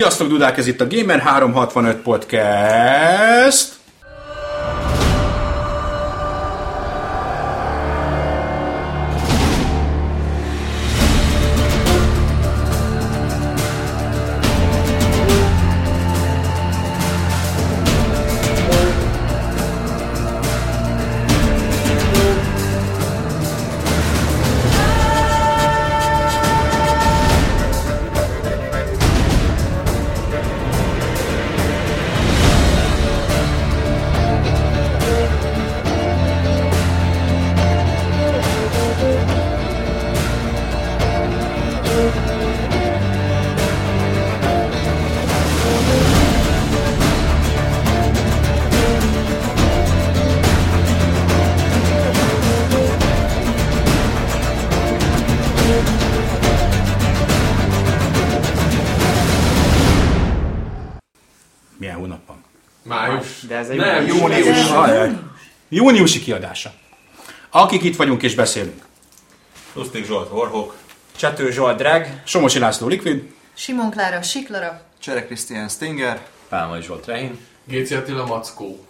Sziasztok, Dudák, ez itt a Gamer365 Podcast. Júniusi kiadása. Akik itt vagyunk és beszélünk. Lustig Zsolt, Warhawk. Csatő Zsolt Drag. Somosi László Liquid, Simon Klára, Siklara. Csere Krisztián Stinger. Pálmai Zsolt Rehin. Géci Attila Mackó.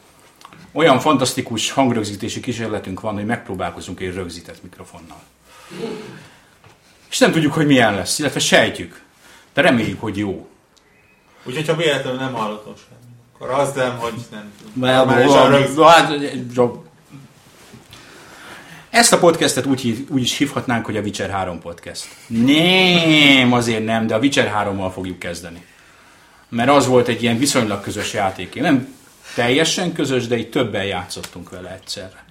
olyan fantasztikus hangrögzítési kísérletünk van, hogy megpróbálkozunk egy rögzített mikrofonnal. És nem tudjuk, hogy milyen lesz, illetve sejtjük. De reméljük, hogy jó. Úgyhogy ha véletlenül nem hallottam semmi, akkor az nem, hogy nem tudom. Hát. Ezt a podcastet úgy, hív, úgy is hívhatnánk, hogy a Witcher 3 podcast. Nem, azért nem, de a Witcher 3-mal fogjuk kezdeni. Mert az volt egy ilyen viszonylag közös játék. Nem teljesen közös, de így többen játszottunk vele egyszerre.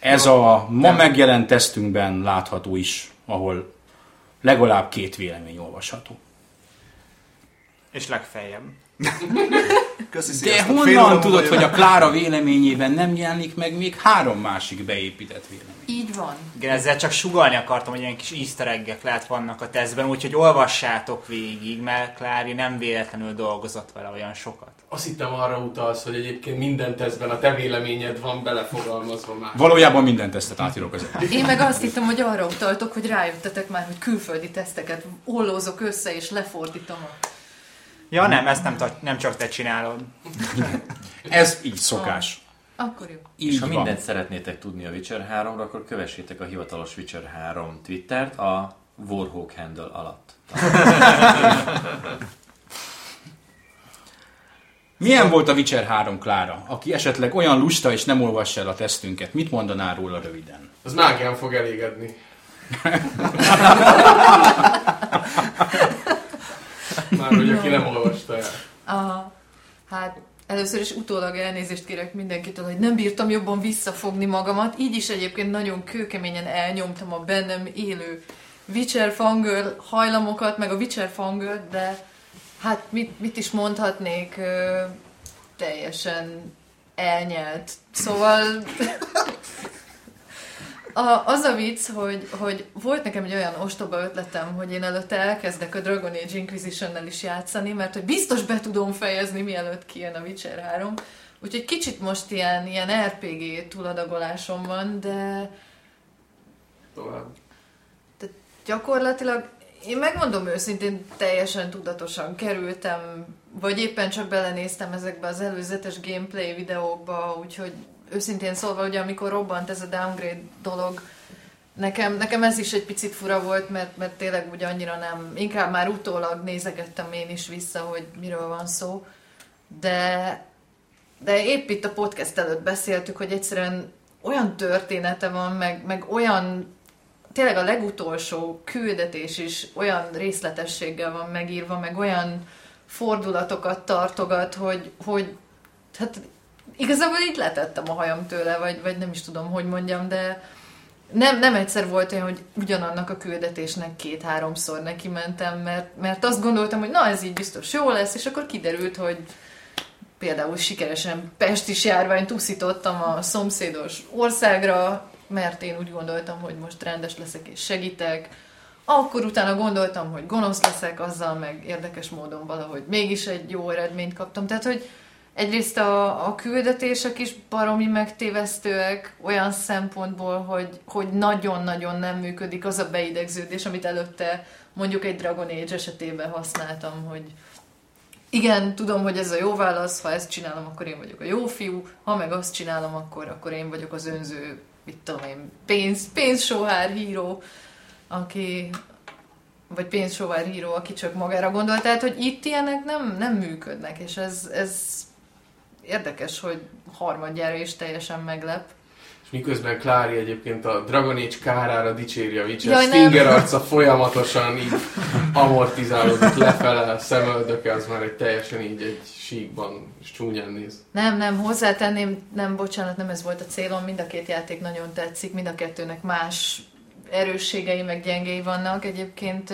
Ez a ma megjelent tesztünkben látható is, ahol legalább két vélemény olvasható. És legfeljebb. Köszi, De honnan tudod, hogy a Klára véleményében nem jelenik meg még három másik beépített vélemény? Így van. Igen, ezzel csak sugalni akartam, hogy ilyen kis easter egg lehet vannak a tesztben, úgyhogy olvassátok végig, mert Klári nem véletlenül dolgozott vele olyan sokat. Azt hittem arra utalsz, hogy egyébként minden tesztben a te véleményed van belefogalmazva már. Valójában minden tesztet átírok ezzel. Én meg azt hittem, hogy arra utaltok, hogy rájöttetek már, hogy külföldi teszteket ollózok össze és lefordítom a... Ja nem, ezt nem, ta- nem csak te csinálod. Ez így szokás. Akkor jó. Így És ha van. mindent szeretnétek tudni a Witcher 3-ról, akkor kövessétek a hivatalos Witcher 3 Twittert a Warhawk handle alatt. Milyen volt a Witcher 3 Klára? Aki esetleg olyan lusta és nem olvassa el a tesztünket, mit mondanál róla röviden? Az mágián fog elégedni. Már hogy aki nem olvasta el. Aha. Hát először is utólag elnézést kérek mindenkitől, hogy nem bírtam jobban visszafogni magamat. Így is egyébként nagyon kőkeményen elnyomtam a bennem élő Witcher fangirl hajlamokat, meg a Witcher fangirl, de hát mit, mit is mondhatnék, teljesen elnyelt. Szóval a, az a vicc, hogy, hogy volt nekem egy olyan ostoba ötletem, hogy én előtte elkezdek a Dragon Age Inquisition-nel is játszani, mert hogy biztos be tudom fejezni, mielőtt kijön a Witcher 3. Úgyhogy kicsit most ilyen, ilyen RPG túladagolásom van, de Tovább. gyakorlatilag én megmondom őszintén, teljesen tudatosan kerültem, vagy éppen csak belenéztem ezekbe az előzetes gameplay videókba, úgyhogy őszintén szólva, ugye amikor robbant ez a downgrade dolog, nekem, nekem ez is egy picit fura volt, mert, mert tényleg úgy annyira nem, inkább már utólag nézegettem én is vissza, hogy miről van szó, de, de épp itt a podcast előtt beszéltük, hogy egyszerűen olyan története van, meg, meg olyan tényleg a legutolsó küldetés is olyan részletességgel van megírva, meg olyan fordulatokat tartogat, hogy, hogy hát igazából így letettem a hajam tőle, vagy, vagy nem is tudom, hogy mondjam, de nem, nem egyszer volt olyan, hogy ugyanannak a küldetésnek két-háromszor neki mentem, mert, mert azt gondoltam, hogy na ez így biztos jó lesz, és akkor kiderült, hogy például sikeresen pestis járványt uszítottam a szomszédos országra, mert én úgy gondoltam, hogy most rendes leszek és segítek. Akkor utána gondoltam, hogy gonosz leszek, azzal meg érdekes módon valahogy mégis egy jó eredményt kaptam. Tehát, hogy egyrészt a, a küldetések is baromi megtévesztőek olyan szempontból, hogy, hogy nagyon-nagyon nem működik az a beidegződés, amit előtte mondjuk egy Dragon Age esetében használtam, hogy igen, tudom, hogy ez a jó válasz, ha ezt csinálom, akkor én vagyok a jó fiú, ha meg azt csinálom, akkor, akkor én vagyok az önző, mit tudom én, pénz, pénzsóhár híró, aki, vagy pénzsóvár híró, aki csak magára gondol. Tehát, hogy itt ilyenek nem, nem működnek, és ez, ez érdekes, hogy harmadjára is teljesen meglep. És miközben Klári egyébként a Dragon Age kárára dicséri a Witcher, Jaj, nem. Stinger arca folyamatosan így amortizálódik lefele, a szemöldöke az már egy teljesen így egy síkban, és csúnyán néz. Nem, nem, hozzátenném, nem, bocsánat, nem ez volt a célom, mind a két játék nagyon tetszik, mind a kettőnek más erősségei, meg gyengéi vannak. Egyébként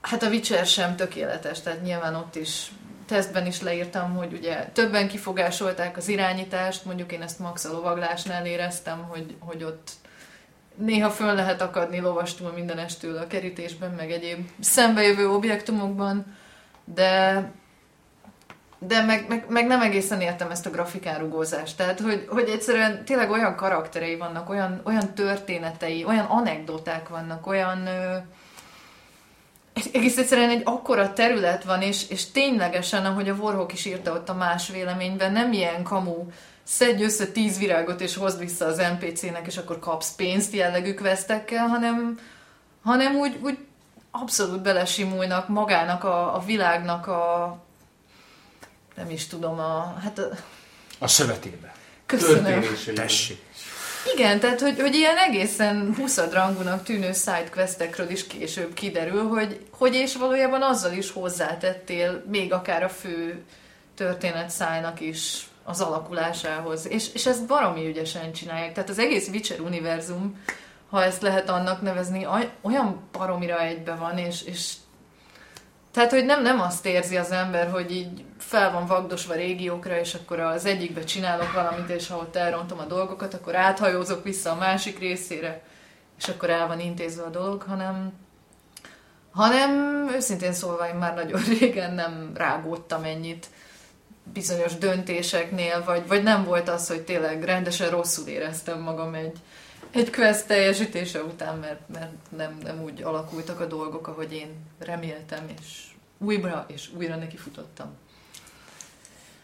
hát a Witcher sem tökéletes, tehát nyilván ott is tesztben is leírtam, hogy ugye többen kifogásolták az irányítást, mondjuk én ezt max a lovaglásnál éreztem, hogy, hogy ott néha föl lehet akadni lovastul mindenestől a kerítésben, meg egyéb szembejövő objektumokban, de de meg, meg, meg nem egészen értem ezt a grafikárugózást. Tehát, hogy, hogy egyszerűen tényleg olyan karakterei vannak, olyan, olyan történetei, olyan anekdoták vannak, olyan... Ö, egész egyszerűen egy akkora terület van, és, és ténylegesen, ahogy a Warhawk is írta ott a más véleményben, nem ilyen kamu, szedj össze tíz virágot és hozd vissza az NPC-nek, és akkor kapsz pénzt jellegű questekkel, hanem, hanem úgy, úgy abszolút belesimulnak magának a, a világnak a nem is tudom, a, hát a, A szövetébe. köszönöm. Tessék. Igen, tehát hogy, hogy ilyen egészen huszadrangúnak tűnő sidequestekről is később kiderül, hogy, hogy és valójában azzal is hozzátettél még akár a fő történetszájnak is az alakulásához. És, és ezt baromi ügyesen csinálják. Tehát az egész Witcher univerzum, ha ezt lehet annak nevezni, oly- olyan baromira egybe van, és, és tehát, hogy nem, nem azt érzi az ember, hogy így fel van vagdosva régiókra, és akkor az egyikbe csinálok valamit, és ha ott elrontom a dolgokat, akkor áthajózok vissza a másik részére, és akkor el van intézve a dolog, hanem, hanem őszintén szólva én már nagyon régen nem rágódtam ennyit bizonyos döntéseknél, vagy, vagy nem volt az, hogy tényleg rendesen rosszul éreztem magam egy, egy quest teljesítése után, mert, mert nem, nem úgy alakultak a dolgok, ahogy én reméltem, és újra és újra neki futottam.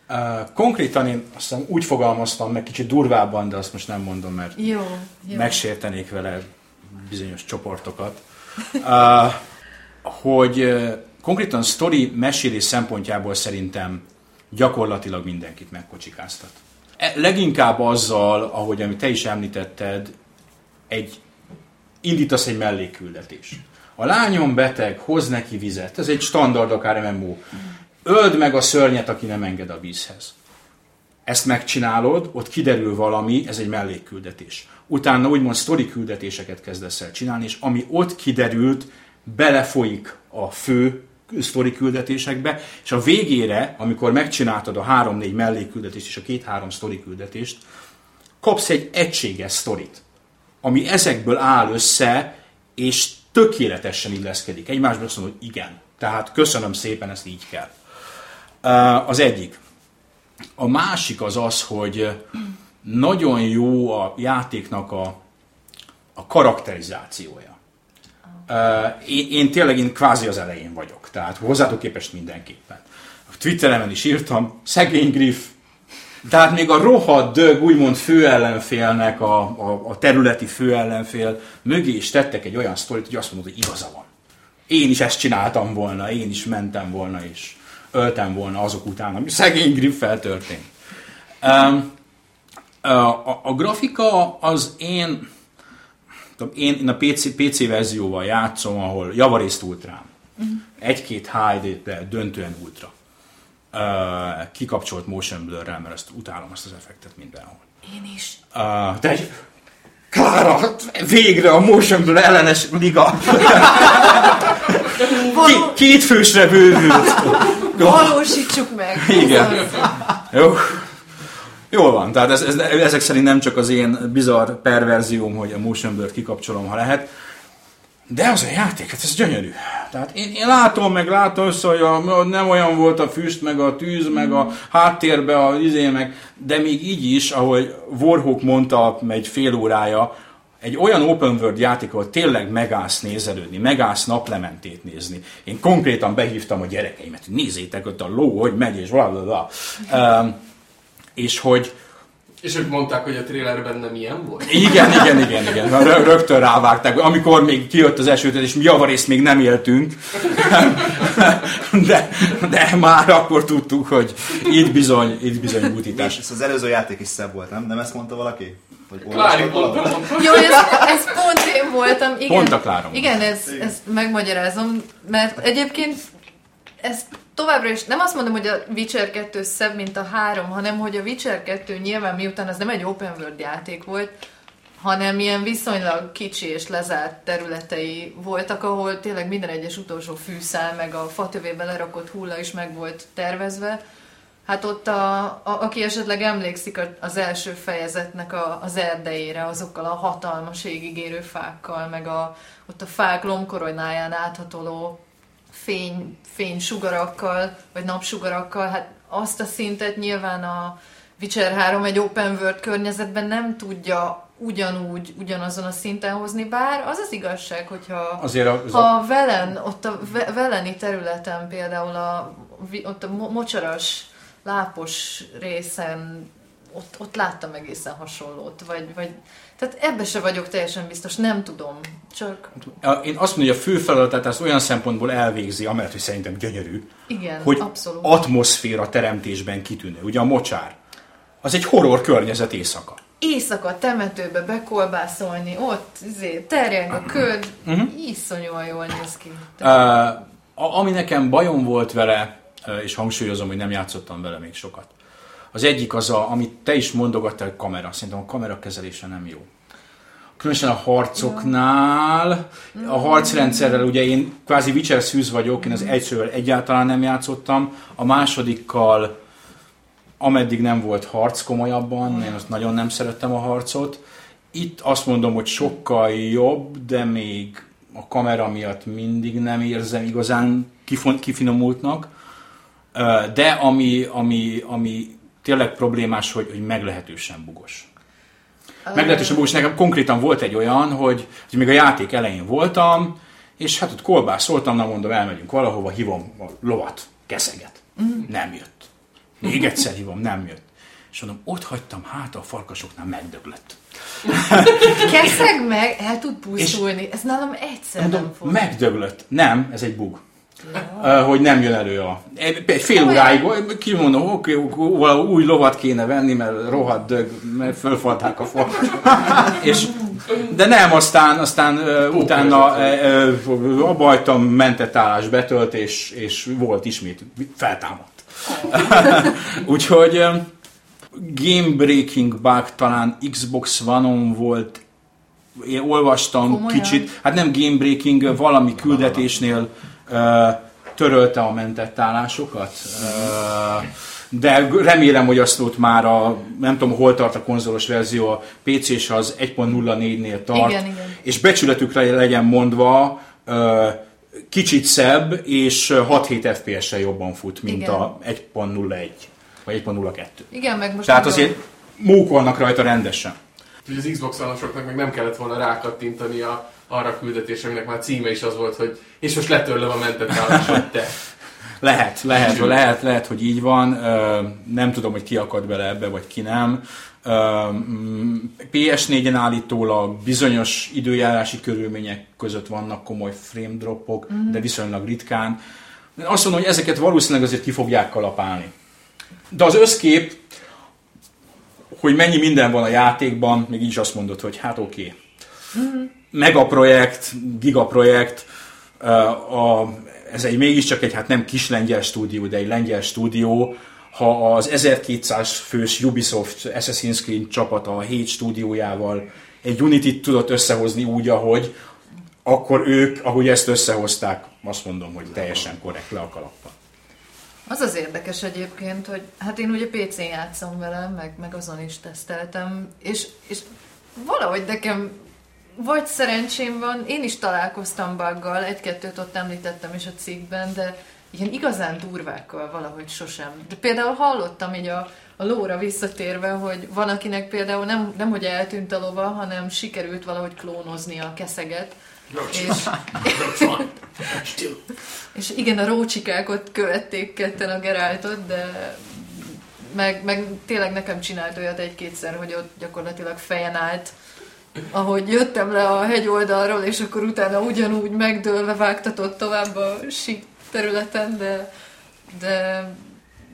Uh, konkrétan én azt hiszem úgy fogalmaztam meg kicsit durvábban, de azt most nem mondom, mert Jó, jó. megsértenék vele bizonyos csoportokat, uh, hogy uh, konkrétan sztori mesélés szempontjából szerintem gyakorlatilag mindenkit megkocsikáztat. E, leginkább azzal, ahogy amit te is említetted, egy indítasz egy mellékküldetés. A lányom beteg, hoz neki vizet. Ez egy standard akár MMO. Öld meg a szörnyet, aki nem enged a vízhez. Ezt megcsinálod, ott kiderül valami, ez egy mellékküldetés. Utána úgymond sztori küldetéseket kezdesz el csinálni, és ami ott kiderült, belefolyik a fő sztori küldetésekbe, és a végére, amikor megcsináltad a három-négy mellékküldetést és a két-három sztori küldetést, kapsz egy egységes sztorit, ami ezekből áll össze, és tökéletesen illeszkedik. Egymásba azt mondod, hogy igen. Tehát köszönöm szépen, ezt így kell. Az egyik. A másik az az, hogy nagyon jó a játéknak a, a karakterizációja. Én, én tényleg én kvázi az elején vagyok, tehát hozzátok képest mindenképpen. A Twitteremen is írtam, szegény Griff, tehát még a rohadt dög, úgymond főellenfélnek, a, a, a területi főellenfél mögé is tettek egy olyan sztorit, hogy azt mondod, hogy igaza van. Én is ezt csináltam volna, én is mentem volna, és öltem volna azok után, ami szegény Griffel történt. Um, a, a, a grafika az én, tudom, én, én a PC, PC verzióval játszom, ahol javarészt ultrám. Egy-két HD, de döntően ultra. Uh, kikapcsolt motion blurrel, mert ezt utálom ezt az effektet mindenhol. Én is. Uh, de egy... Klára, végre a motion blur ellenes liga. Két, két fősre bővült. Valósítsuk meg! Igen. Jó. Jól van, tehát ez, ez, ezek szerint nem csak az én bizarr perverzióm, hogy a motion blur kikapcsolom, ha lehet, de az a játék, hát ez gyönyörű. Tehát én, én látom, meg látom össze, hogy a, nem olyan volt a füst, meg a tűz, meg a háttérbe a izé, meg, de még így is, ahogy Warhawk mondta egy fél órája, egy olyan open world játék, ahol tényleg megállsz nézelődni, megállsz naplementét nézni. Én konkrétan behívtam a gyerekeimet, nézzétek ott a ló, hogy megy, és bla bla bla. Um, és hogy, És ők mondták, hogy a trailerben nem ilyen volt? igen, igen, igen, igen. Rö- Rögtön rávágták, amikor még kijött az esőt, és mi javarészt még nem éltünk. De, de már akkor tudtuk, hogy itt bizony, itt bizony butítás. És az előző játék is szebb volt, nem? Nem ezt mondta valaki? Hogy Klári pont. Jó, ez, ez pont én voltam. Igen, Pont a Klára volt. Igen, ez, ezt megmagyarázom, mert egyébként ez továbbra is nem azt mondom, hogy a Witcher 2 szebb, mint a 3, hanem hogy a Witcher 2 nyilván miután az nem egy open world játék volt, hanem ilyen viszonylag kicsi és lezárt területei voltak, ahol tényleg minden egyes utolsó fűszál, meg a fatövébe lerakott hulla is meg volt tervezve. Hát ott, a, a, aki esetleg emlékszik az első fejezetnek a, az erdejére, azokkal a hatalmas égigérő fákkal, meg a, ott a fák lombkoronáján áthatoló fény, fénysugarakkal, vagy napsugarakkal, hát azt a szintet nyilván a Witcher 3 egy open world környezetben nem tudja ugyanúgy, ugyanazon a szinten hozni, bár az az igazság, hogyha Azért az ha a, a Velen, ott a Ve- Veleni területen például a, ott a mo- mocsaras, lápos részen ott, ott láttam egészen hasonlót, vagy, vagy tehát ebbe se vagyok teljesen biztos, nem tudom, csak én azt mondom, hogy a fő feladatát azt olyan szempontból elvégzi, amellett, hogy szerintem gyönyörű, igen, hogy abszolút. atmoszféra teremtésben kitűnő. Ugye a mocsár, az egy horror környezet éjszaka. éjszaka temetőbe bekolbászolni, ott izé, terjeng a köd, Mhm. iszonyúan jól néz ki. Uh, ami nekem bajom volt vele, és hangsúlyozom, hogy nem játszottam vele még sokat. Az egyik az, a, amit te is mondogattál, a kamera. Szerintem a kamera kezelése nem jó. Különösen a harcoknál, a harcrendszerrel ugye én kvázi Witcher szűz vagyok, én az egyszerűen egyáltalán nem játszottam, a másodikkal ameddig nem volt harc komolyabban, én azt nagyon nem szerettem a harcot. Itt azt mondom, hogy sokkal jobb, de még a kamera miatt mindig nem érzem igazán kifon- kifinomultnak. De ami, ami, ami tényleg problémás, hogy, hogy meglehetősen bugos. Meglehetősen bugos. Nekem konkrétan volt egy olyan, hogy, hogy még a játék elején voltam, és hát ott kolbászoltam, na mondom, elmegyünk valahova, hívom a lovat, keszeget. Nem jött. Még egyszer hívom, nem jött. És mondom, ott hagytam, hát a farkasoknál megdöglött. Keszeg meg, el tud pusztulni. Ez nálam egyszer nem Mondom, fog. megdöglött. Nem, ez egy bug. Uh, hogy nem jön elő a... Egy fél óráig kimondom, oké, okay, valami új lovat kéne venni, mert rohadt dög, mert fölfalták a farkasok. És, de nem, aztán, aztán uh, utána uh, uh, abba hagytam, mentett állás betölt, és, és volt ismét, feltámadt. Úgyhogy uh, game breaking bug talán Xbox One-on volt, én olvastam Komolyan? kicsit, hát nem game breaking, valami küldetésnél törölte a mentett állásokat. De remélem, hogy azt ott már a, nem tudom, hol tart a konzolos verzió, a PC-s az 1.04-nél tart, Igen, igen. és becsületükre legyen mondva, kicsit szebb, és 6-7 FPS-sel jobban fut, mint Igen. a 1.01 vagy 1.02. Igen, meg most Tehát azért mókolnak rajta rendesen. Úgyhogy az xbox anosoknak meg nem kellett volna rákattintani a, arra a küldetésre, aminek már címe is az volt, hogy és most letörlöm a mentett állásod, te. Lehet, lehet, lehet, lehet, hogy így van. Nem tudom, hogy ki akad bele ebbe, vagy ki nem. Mm, PS4-en állítólag bizonyos időjárási körülmények között vannak komoly frame dropok, de viszonylag ritkán. Azt mondom, hogy ezeket valószínűleg azért ki fogják kalapálni. De az összkép, hogy mennyi minden van a játékban, még így is azt mondod, hogy hát oké. Okay. Megaprojekt, gigaprojekt, a, ez egy mégiscsak egy, hát nem kis lengyel stúdió, de egy lengyel stúdió, ha az 1200 fős Ubisoft Assassin's Creed csapata a 7 stúdiójával egy Unity-t tudott összehozni úgy, ahogy, akkor ők, ahogy ezt összehozták, azt mondom, hogy teljesen korrekt le a kalappal. Az az érdekes egyébként, hogy hát én ugye PC-n játszom vele, meg, meg azon is teszteltem, és, és valahogy nekem vagy szerencsém van, én is találkoztam buggal, egy-kettőt ott említettem is a cikkben, de ilyen igazán durvákkal valahogy sosem. De például hallottam így a, a lóra visszatérve, hogy van akinek például nem, nem hogy eltűnt a lova, hanem sikerült valahogy klónozni a keszeget. És, és igen, a rócsikák ott követték ketten a Geraltot, de meg, meg tényleg nekem csinált olyat egy-kétszer, hogy ott gyakorlatilag fejen állt, ahogy jöttem le a hegyoldalról, és akkor utána ugyanúgy megdőlve vágtatott tovább a sík területen, de, de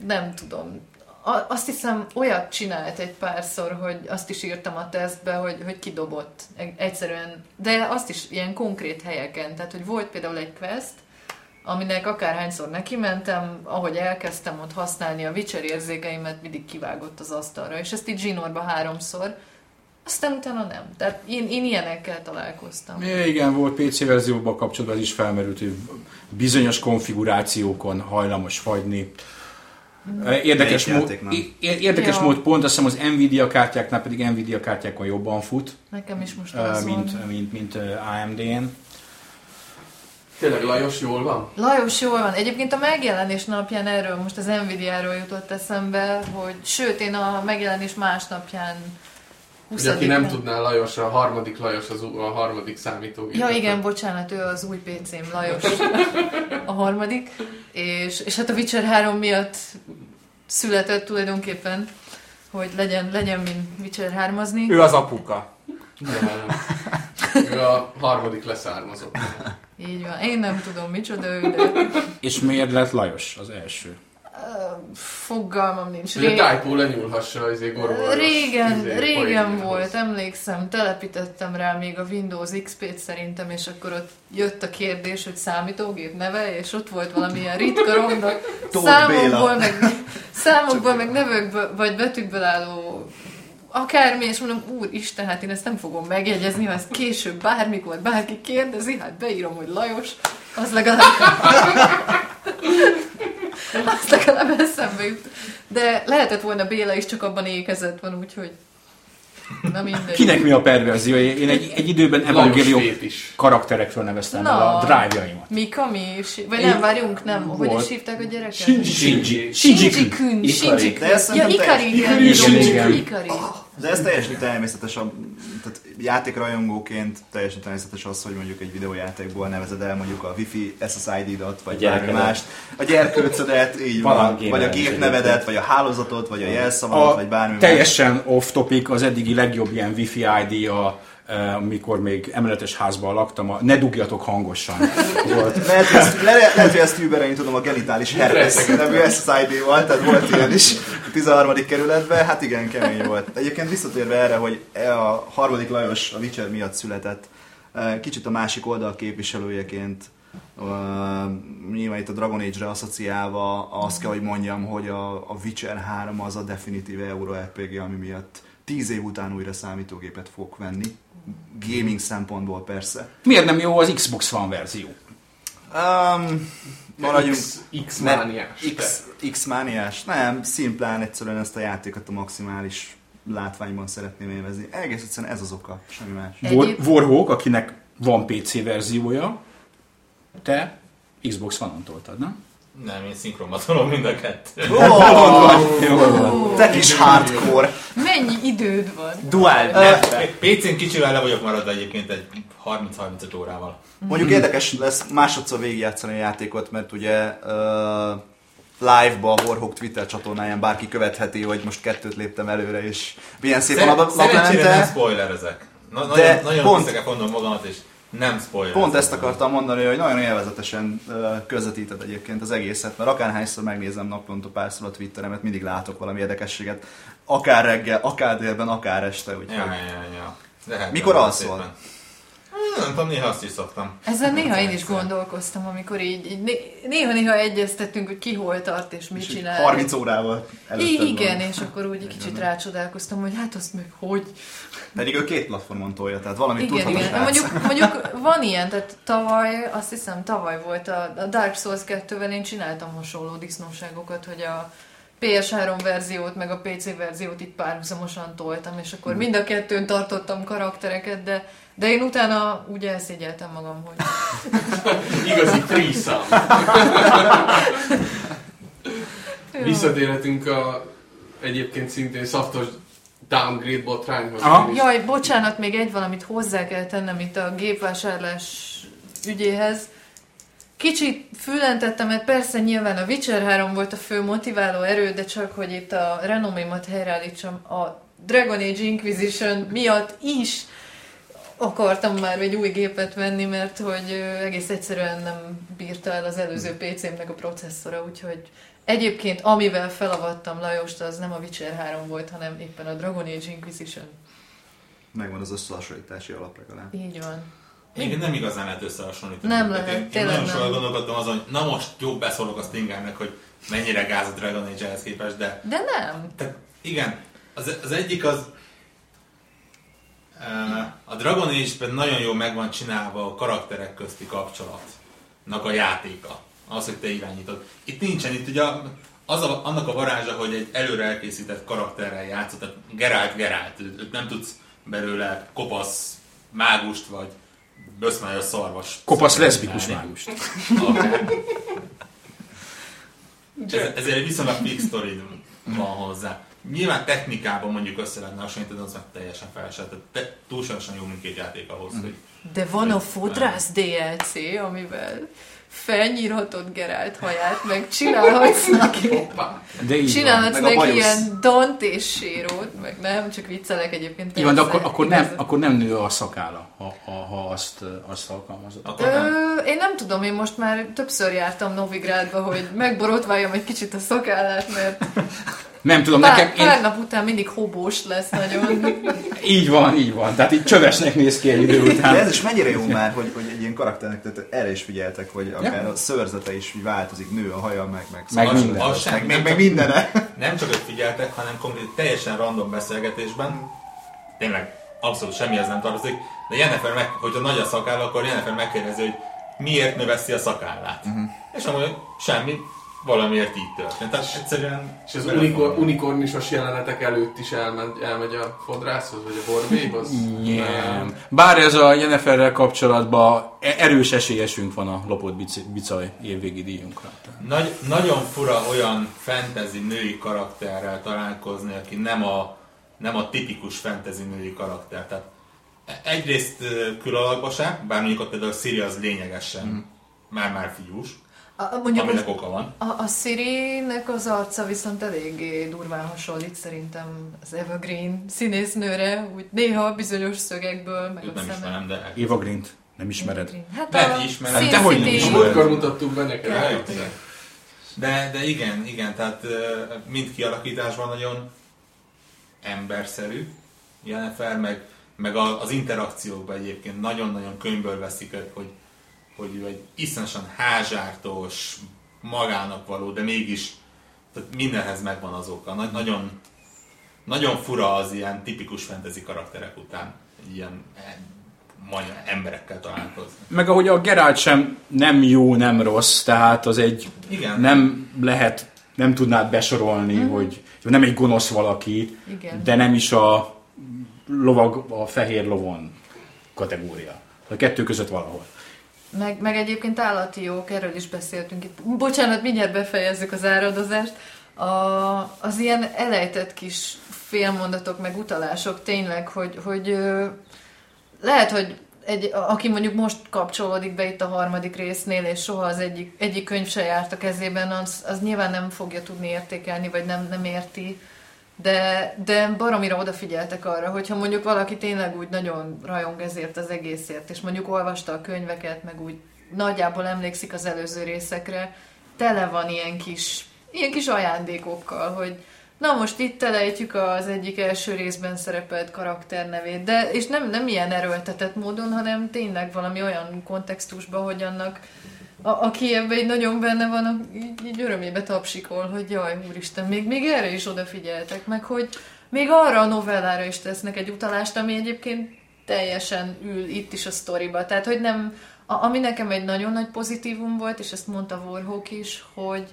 nem tudom. A, azt hiszem, olyat csinált egy párszor, hogy azt is írtam a tesztbe, hogy, hogy kidobott egyszerűen, de azt is ilyen konkrét helyeken. Tehát, hogy volt például egy quest, aminek akárhányszor neki mentem, ahogy elkezdtem ott használni a Witcher érzékeimet, mindig kivágott az asztalra. És ezt így zsinórba háromszor, aztán utána nem. Tehát én, én ilyenekkel találkoztam. É, igen, volt PC verzióban kapcsolatban ez is felmerült, hogy bizonyos konfigurációkon hajlamos fagyni. Érdekes, Melyik mód, játék nem? é- érdekes Ja. mód, pont azt hiszem az Nvidia kártyáknál pedig Nvidia kártyákon jobban fut, Nekem is most ö, az mint, van. mint, mint ö, AMD-n. Tényleg Lajos jól van? Lajos, jól van. Egyébként a megjelenés napján erről most az Nvidia-ról jutott eszembe, hogy sőt, én a megjelenés másnapján Ugye, aki nem 20-án tudná, Lajos, a harmadik Lajos az a harmadik számítógép. Ja igen, bocsánat, ő az új PC-m, Lajos a harmadik, és, és hát a Witcher 3 miatt született tulajdonképpen, hogy legyen, legyen mint Witcher 3 Ő az apuka. Nem, nem. Ő a harmadik leszármazott. Így van. Én nem tudom micsoda ő, de És miért lett Lajos az első? Fogalmam nincs. Hogy a Ré- Typo lenyúlhassa az gorvaros. Régen, izé, régen volt, emlékszem, telepítettem rá még a Windows XP-t szerintem, és akkor ott jött a kérdés, hogy számítógép neve, és ott volt valamilyen ritka ronda számokból, meg, számokból, meg nevekből, vagy betűkből álló akármi, és mondom, úristen, hát én ezt nem fogom megjegyezni, ha ezt később bármikor bárki kérdezi, hát beírom, hogy Lajos, az legalább az legalább eszembe jut. De lehetett volna Béla is, csak abban ékezett van, úgyhogy na mindegy. Kinek mi a perverzió? Én egy, egy időben is. karakterekről neveztem Na. el a drive-jaimat. Mika mi? Vagy nem, várjunk, nem. Hogy is hívták a gyereket? Shinji. Shinji Shinji. Shinji Kun. De ezt Ja, szerintem Ikari, igen. teljesen- igen, igen. Ikari. De ez teljesen természetes, a, tehát játékrajongóként teljesen természetes az, hogy mondjuk egy videójátékból nevezed el mondjuk a Wi-Fi SSID-dat, vagy A bármi mást. A gyerkőcödet, így van, vagy a gépnevedet, vagy a hálózatot, vagy a jelszavadat, vagy bármi teljesen off-topic, az eddigi legjobb ilyen wifi ID, a, amikor még emeletes házban laktam, a ne dugjatok hangosan volt. Lehet, hogy ezt, le, lehet, hogy ezt überelni tudom a genitális herpes nevű SSID-val, tehát volt ilyen is a 13. kerületben, hát igen, kemény volt. Egyébként visszatérve erre, hogy e a harmadik Lajos a Witcher miatt született, eh, kicsit a másik oldal képviselőjeként, uh, nyilván itt a Dragon Age-re asszociálva azt kell, hogy mondjam, hogy a, a Witcher 3 az a definitív Euro RPG, ami miatt 10 év után újra számítógépet fog venni. Gaming szempontból persze. Miért nem jó az Xbox One verzió? Um, maradjunk X, X Ne- mániás. X, X-mániás? Nem, szimplán egyszerűen ezt a játékot a maximális látványban szeretném élvezni. Egész egyszerűen ez az oka, semmi más. War, Warhawk, akinek van PC verziója, te Xbox One-on toltad, nem? Nem, én szinkronba tolom mind a kettő. Te kis hardcore! Mennyi időd van? Dual PC-n kicsivel le vagyok maradva egyébként egy 30-35 órával. Mondjuk érdekes lesz másodszor végigjátszani a játékot, mert ugye uh, live-ba a Warhawk Twitter csatornáján bárki követheti, hogy most kettőt léptem előre, és milyen szép a Szer- lap- Szerencsére nem spoilerezek. Na, De nagyon, nagyon pont- pont, mondom magamat, és nem spoilerezek. Pont ezt akartam mondani, hogy nagyon élvezetesen közvetíted egyébként az egészet, mert akárhányszor megnézem naponta párszor a Twitteremet, mindig látok valami érdekességet. Akár reggel, akár délben, akár este. Úgyhogy. Ja, ja, ja. De hát Mikor alszol? Nem tudom, néha azt is szoktam. Ezzel néha én is gondolkoztam, amikor így, így né- néha-néha egyeztettünk, hogy ki hol tart és mit És csinál. 30 órával igen, van. és akkor úgy egy kicsit rácsodálkoztam, hogy hát azt meg hogy. Pedig ő két platformon tolja, tehát valamit Igen, tudhat igen. Mondjuk, mondjuk van ilyen, tehát tavaly, azt hiszem tavaly volt a, a Dark Souls 2-vel én csináltam hasonló disznóságokat, hogy a PS3 verziót, meg a PC verziót itt párhuzamosan toltam, és akkor mind a kettőn tartottam karaktereket, de De én utána úgy elszégyeltem magam, hogy Igazi threesome. Visszatérhetünk a egyébként szintén szaftos downgrade botrányhoz. Aha. Jaj, bocsánat, még egy valamit hozzá kell tennem itt a gépvásárlás ügyéhez. Kicsit fülentettem, mert persze nyilván a Witcher 3 volt a fő motiváló erő, de csak hogy itt a renomémat helyreállítsam, a Dragon Age Inquisition miatt is akartam már egy új gépet venni, mert hogy egész egyszerűen nem bírta el az előző PC-mnek a processzora, úgyhogy egyébként amivel felavattam Lajost, az nem a Witcher 3 volt, hanem éppen a Dragon Age Inquisition. Megvan az összehasonlítási alap legalább. Így van. Egyébként nem igazán lehet összehasonlítani. Nem lehet, én, én nagyon nem. sokat gondolkodtam azon, hogy na most jó beszólok a Stingernek, hogy mennyire gáz a Dragon Age ehhez képest, de De nem. tehát igen, az, az egyik az a Dragon Age-ben nagyon jól meg van csinálva a karakterek közti kapcsolatnak a játéka. Az, hogy te irányítod. Itt nincsen, itt ugye az a, annak a varázsa, hogy egy előre elkészített karakterrel játszol, tehát Geralt Geralt, őt, őt nem tudsz belőle kopasz mágust, vagy böszmályos szarvas. Kopasz leszbikus mágust. Ez, ezért egy viszonylag fix sztori van hozzá. Nyilván technikában mondjuk össze lehetne hasonlítani, az meg teljesen felesett. Te, túlságosan jó mindkét játék ahhoz, hogy De van a fodrász DLC, amivel felnyírhatod Gerált haját, meg csinálhatsz neki, De van. csinálhatsz Meg a neki ilyen Dant és sérót, meg nem, csak viccelek egyébként. Így van, de akkor, akkor, nem, akkor nem nő a szakála, ha, ha, ha azt, azt alkalmazod. akkor nem. Ö, én nem tudom, én most már többször jártam Novigrádba, hogy megborotváljam egy kicsit a szakállát, mert Nem tudom, pár, nekem én, pár nap után mindig hobós lesz nagyon. így van, így van. Tehát így csövesnek néz ki egy idő De után. ez is mennyire jó már, hogy, hogy egy ilyen karakternek, tehát erre is figyeltek, hogy akár Ja. a szőrzete is változik, nő a haja, meg, meg, Meg szakad, minden. Az sem, meg, nem meg, meg csak- mindene. Nem csak, hogy figyeltek, hanem konkrét teljesen random beszélgetésben, tényleg abszolút semmihez nem tartozik, de Jennifer, meg, hogyha nagy a szakáll, akkor Jennifer megkérdezi, hogy miért növeszi a szakállát. Uh-huh. És amúgy semmi, valamiért így történt. Tehát egyszerűen... És az unikor, unikornisos jelenetek előtt is elmegy, elmegy a fodrászhoz, vagy a borbéhoz? Nem. Bár ez a Jenniferrel kapcsolatban e- erős esélyesünk van a lopott bicaj évvégi díjunkra. Nagy, nagyon fura olyan fantasy női karakterrel találkozni, aki nem a, nem a tipikus fantasy női karakter. Tehát egyrészt külalakba se, bár mondjuk ott például Siri az lényegesen már-már fiús, A, mondjuk aminek most oka van. a, a Siri-nek az arca viszont eléggé durván hasonlít szerintem az Evergreen színésznőre, úgy néha bizonyos szögekből, meg Őt a nem szeme. ismerem, de Eva Grint, nem ismered? Hát Lehet a ismerem. Sin Dehogy nem ismerem. Múltkor mutattuk be neked. Eljöttél. De, de igen, igen, tehát mind kialakításban nagyon emberszerű Jennifer, meg, meg az interakciókban egyébként nagyon-nagyon könyvből veszik hogy, hogy ő egy iszonyatosan házsártos, magának való, de mégis tehát mindenhez megvan az oka. Nagy, nagyon, nagyon fura az ilyen tipikus fantasy karakterek után ilyen eh, majdnem emberekkel találkozni. Meg ahogy a Geralt sem nem jó, nem rossz, tehát az egy Igen. nem lehet, nem tudnád besorolni, hogy nem egy gonosz valaki, Igen. de nem is a lovag, a fehér lovon kategória. A kettő között valahol. Meg, meg egyébként állati jók, erről is beszéltünk itt. Bocsánat, mindjárt befejezzük az áradozást. A, az ilyen elejtett kis félmondatok, meg utalások tényleg, hogy, hogy lehet, hogy egy, aki mondjuk most kapcsolódik be itt a harmadik résznél, és soha az egyik, egyik könyv se járt a kezében, az, az nyilván nem fogja tudni értékelni, vagy nem, nem érti. De, de baromira odafigyeltek arra, hogyha mondjuk valaki tényleg úgy nagyon rajong ezért az egészért, és mondjuk olvasta a könyveket, meg úgy nagyjából emlékszik az előző részekre, tele van ilyen kis, ilyen kis ajándékokkal, hogy na most itt telejtjük az egyik első részben szerepelt karakternevét, de és nem, nem ilyen erőltetett módon, hanem tényleg valami olyan kontextusban, hogy annak a, aki ebben így nagyon benne van, így, így örömébe tapsikol, hogy jaj, úristen, még, még erre is odafigyeltek, meg hogy még arra a novellára is tesznek egy utalást, ami egyébként teljesen ül itt is a sztoriba. Tehát, hogy nem, a, ami nekem egy nagyon nagy pozitívum volt, és ezt mondta Warhawk is, hogy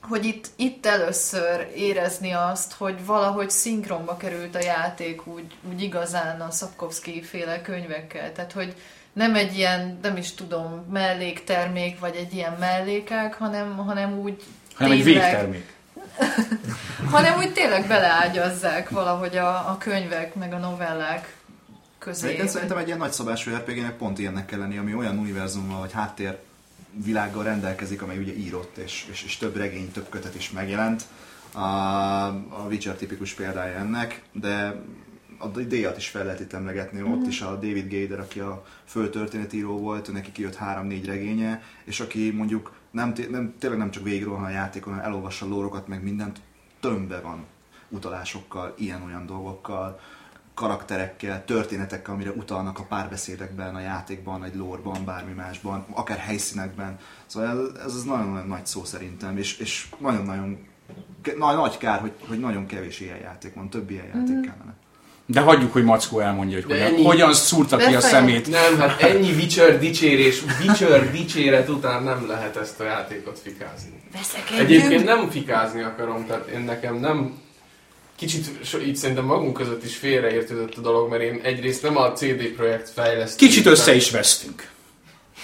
hogy itt, itt először érezni azt, hogy valahogy szinkronba került a játék úgy, úgy igazán a Szapkovszki féle könyvekkel. Tehát, hogy nem egy ilyen, nem is tudom, melléktermék, vagy egy ilyen mellékák, hanem, hanem úgy Hanem egy tényleg- végtermék. hanem úgy tényleg beleágyazzák valahogy a, a könyvek, meg a novellák közé. Egyébként szerintem egy ilyen nagyszabású RPG-nek pont ilyennek kell lenni, ami olyan univerzummal vagy háttér világgal rendelkezik, amely ugye írott, és, és, és több regény, több kötet is megjelent. A, a Witcher tipikus példája ennek, de a díjat is fel lehet itt emlegetni, ott is a David Gader, aki a földtörténetíró volt, neki kijött három-négy regénye, és aki mondjuk nem, nem, tényleg nem csak végigról a játékon, hanem elolvassa a lórokat, meg mindent, tömbbe van utalásokkal, ilyen-olyan dolgokkal, karakterekkel, történetekkel, amire utalnak a párbeszédekben, a játékban, egy lórban, bármi másban, akár helyszínekben. Szóval ez, ez az nagyon-nagyon nagy szó szerintem, és, és nagyon-nagyon ke- na, nagy kár, hogy, hogy nagyon kevés ilyen játék van, több ilyen játék kellene. De hagyjuk, hogy Mackó elmondja, hogy hogyan, ennyi- hogyan szúrta ki a szemét. Nem, hát ennyi Witcher dicsérés, Witcher dicséret után nem lehet ezt a játékot fikázni. Veszekedjünk! Egyébként nem fikázni akarom, tehát én nekem nem... Kicsit így szerintem magunk között is félreértődött a dolog, mert én egyrészt nem a CD Projekt fejlesztő. Kicsit össze is vesztünk.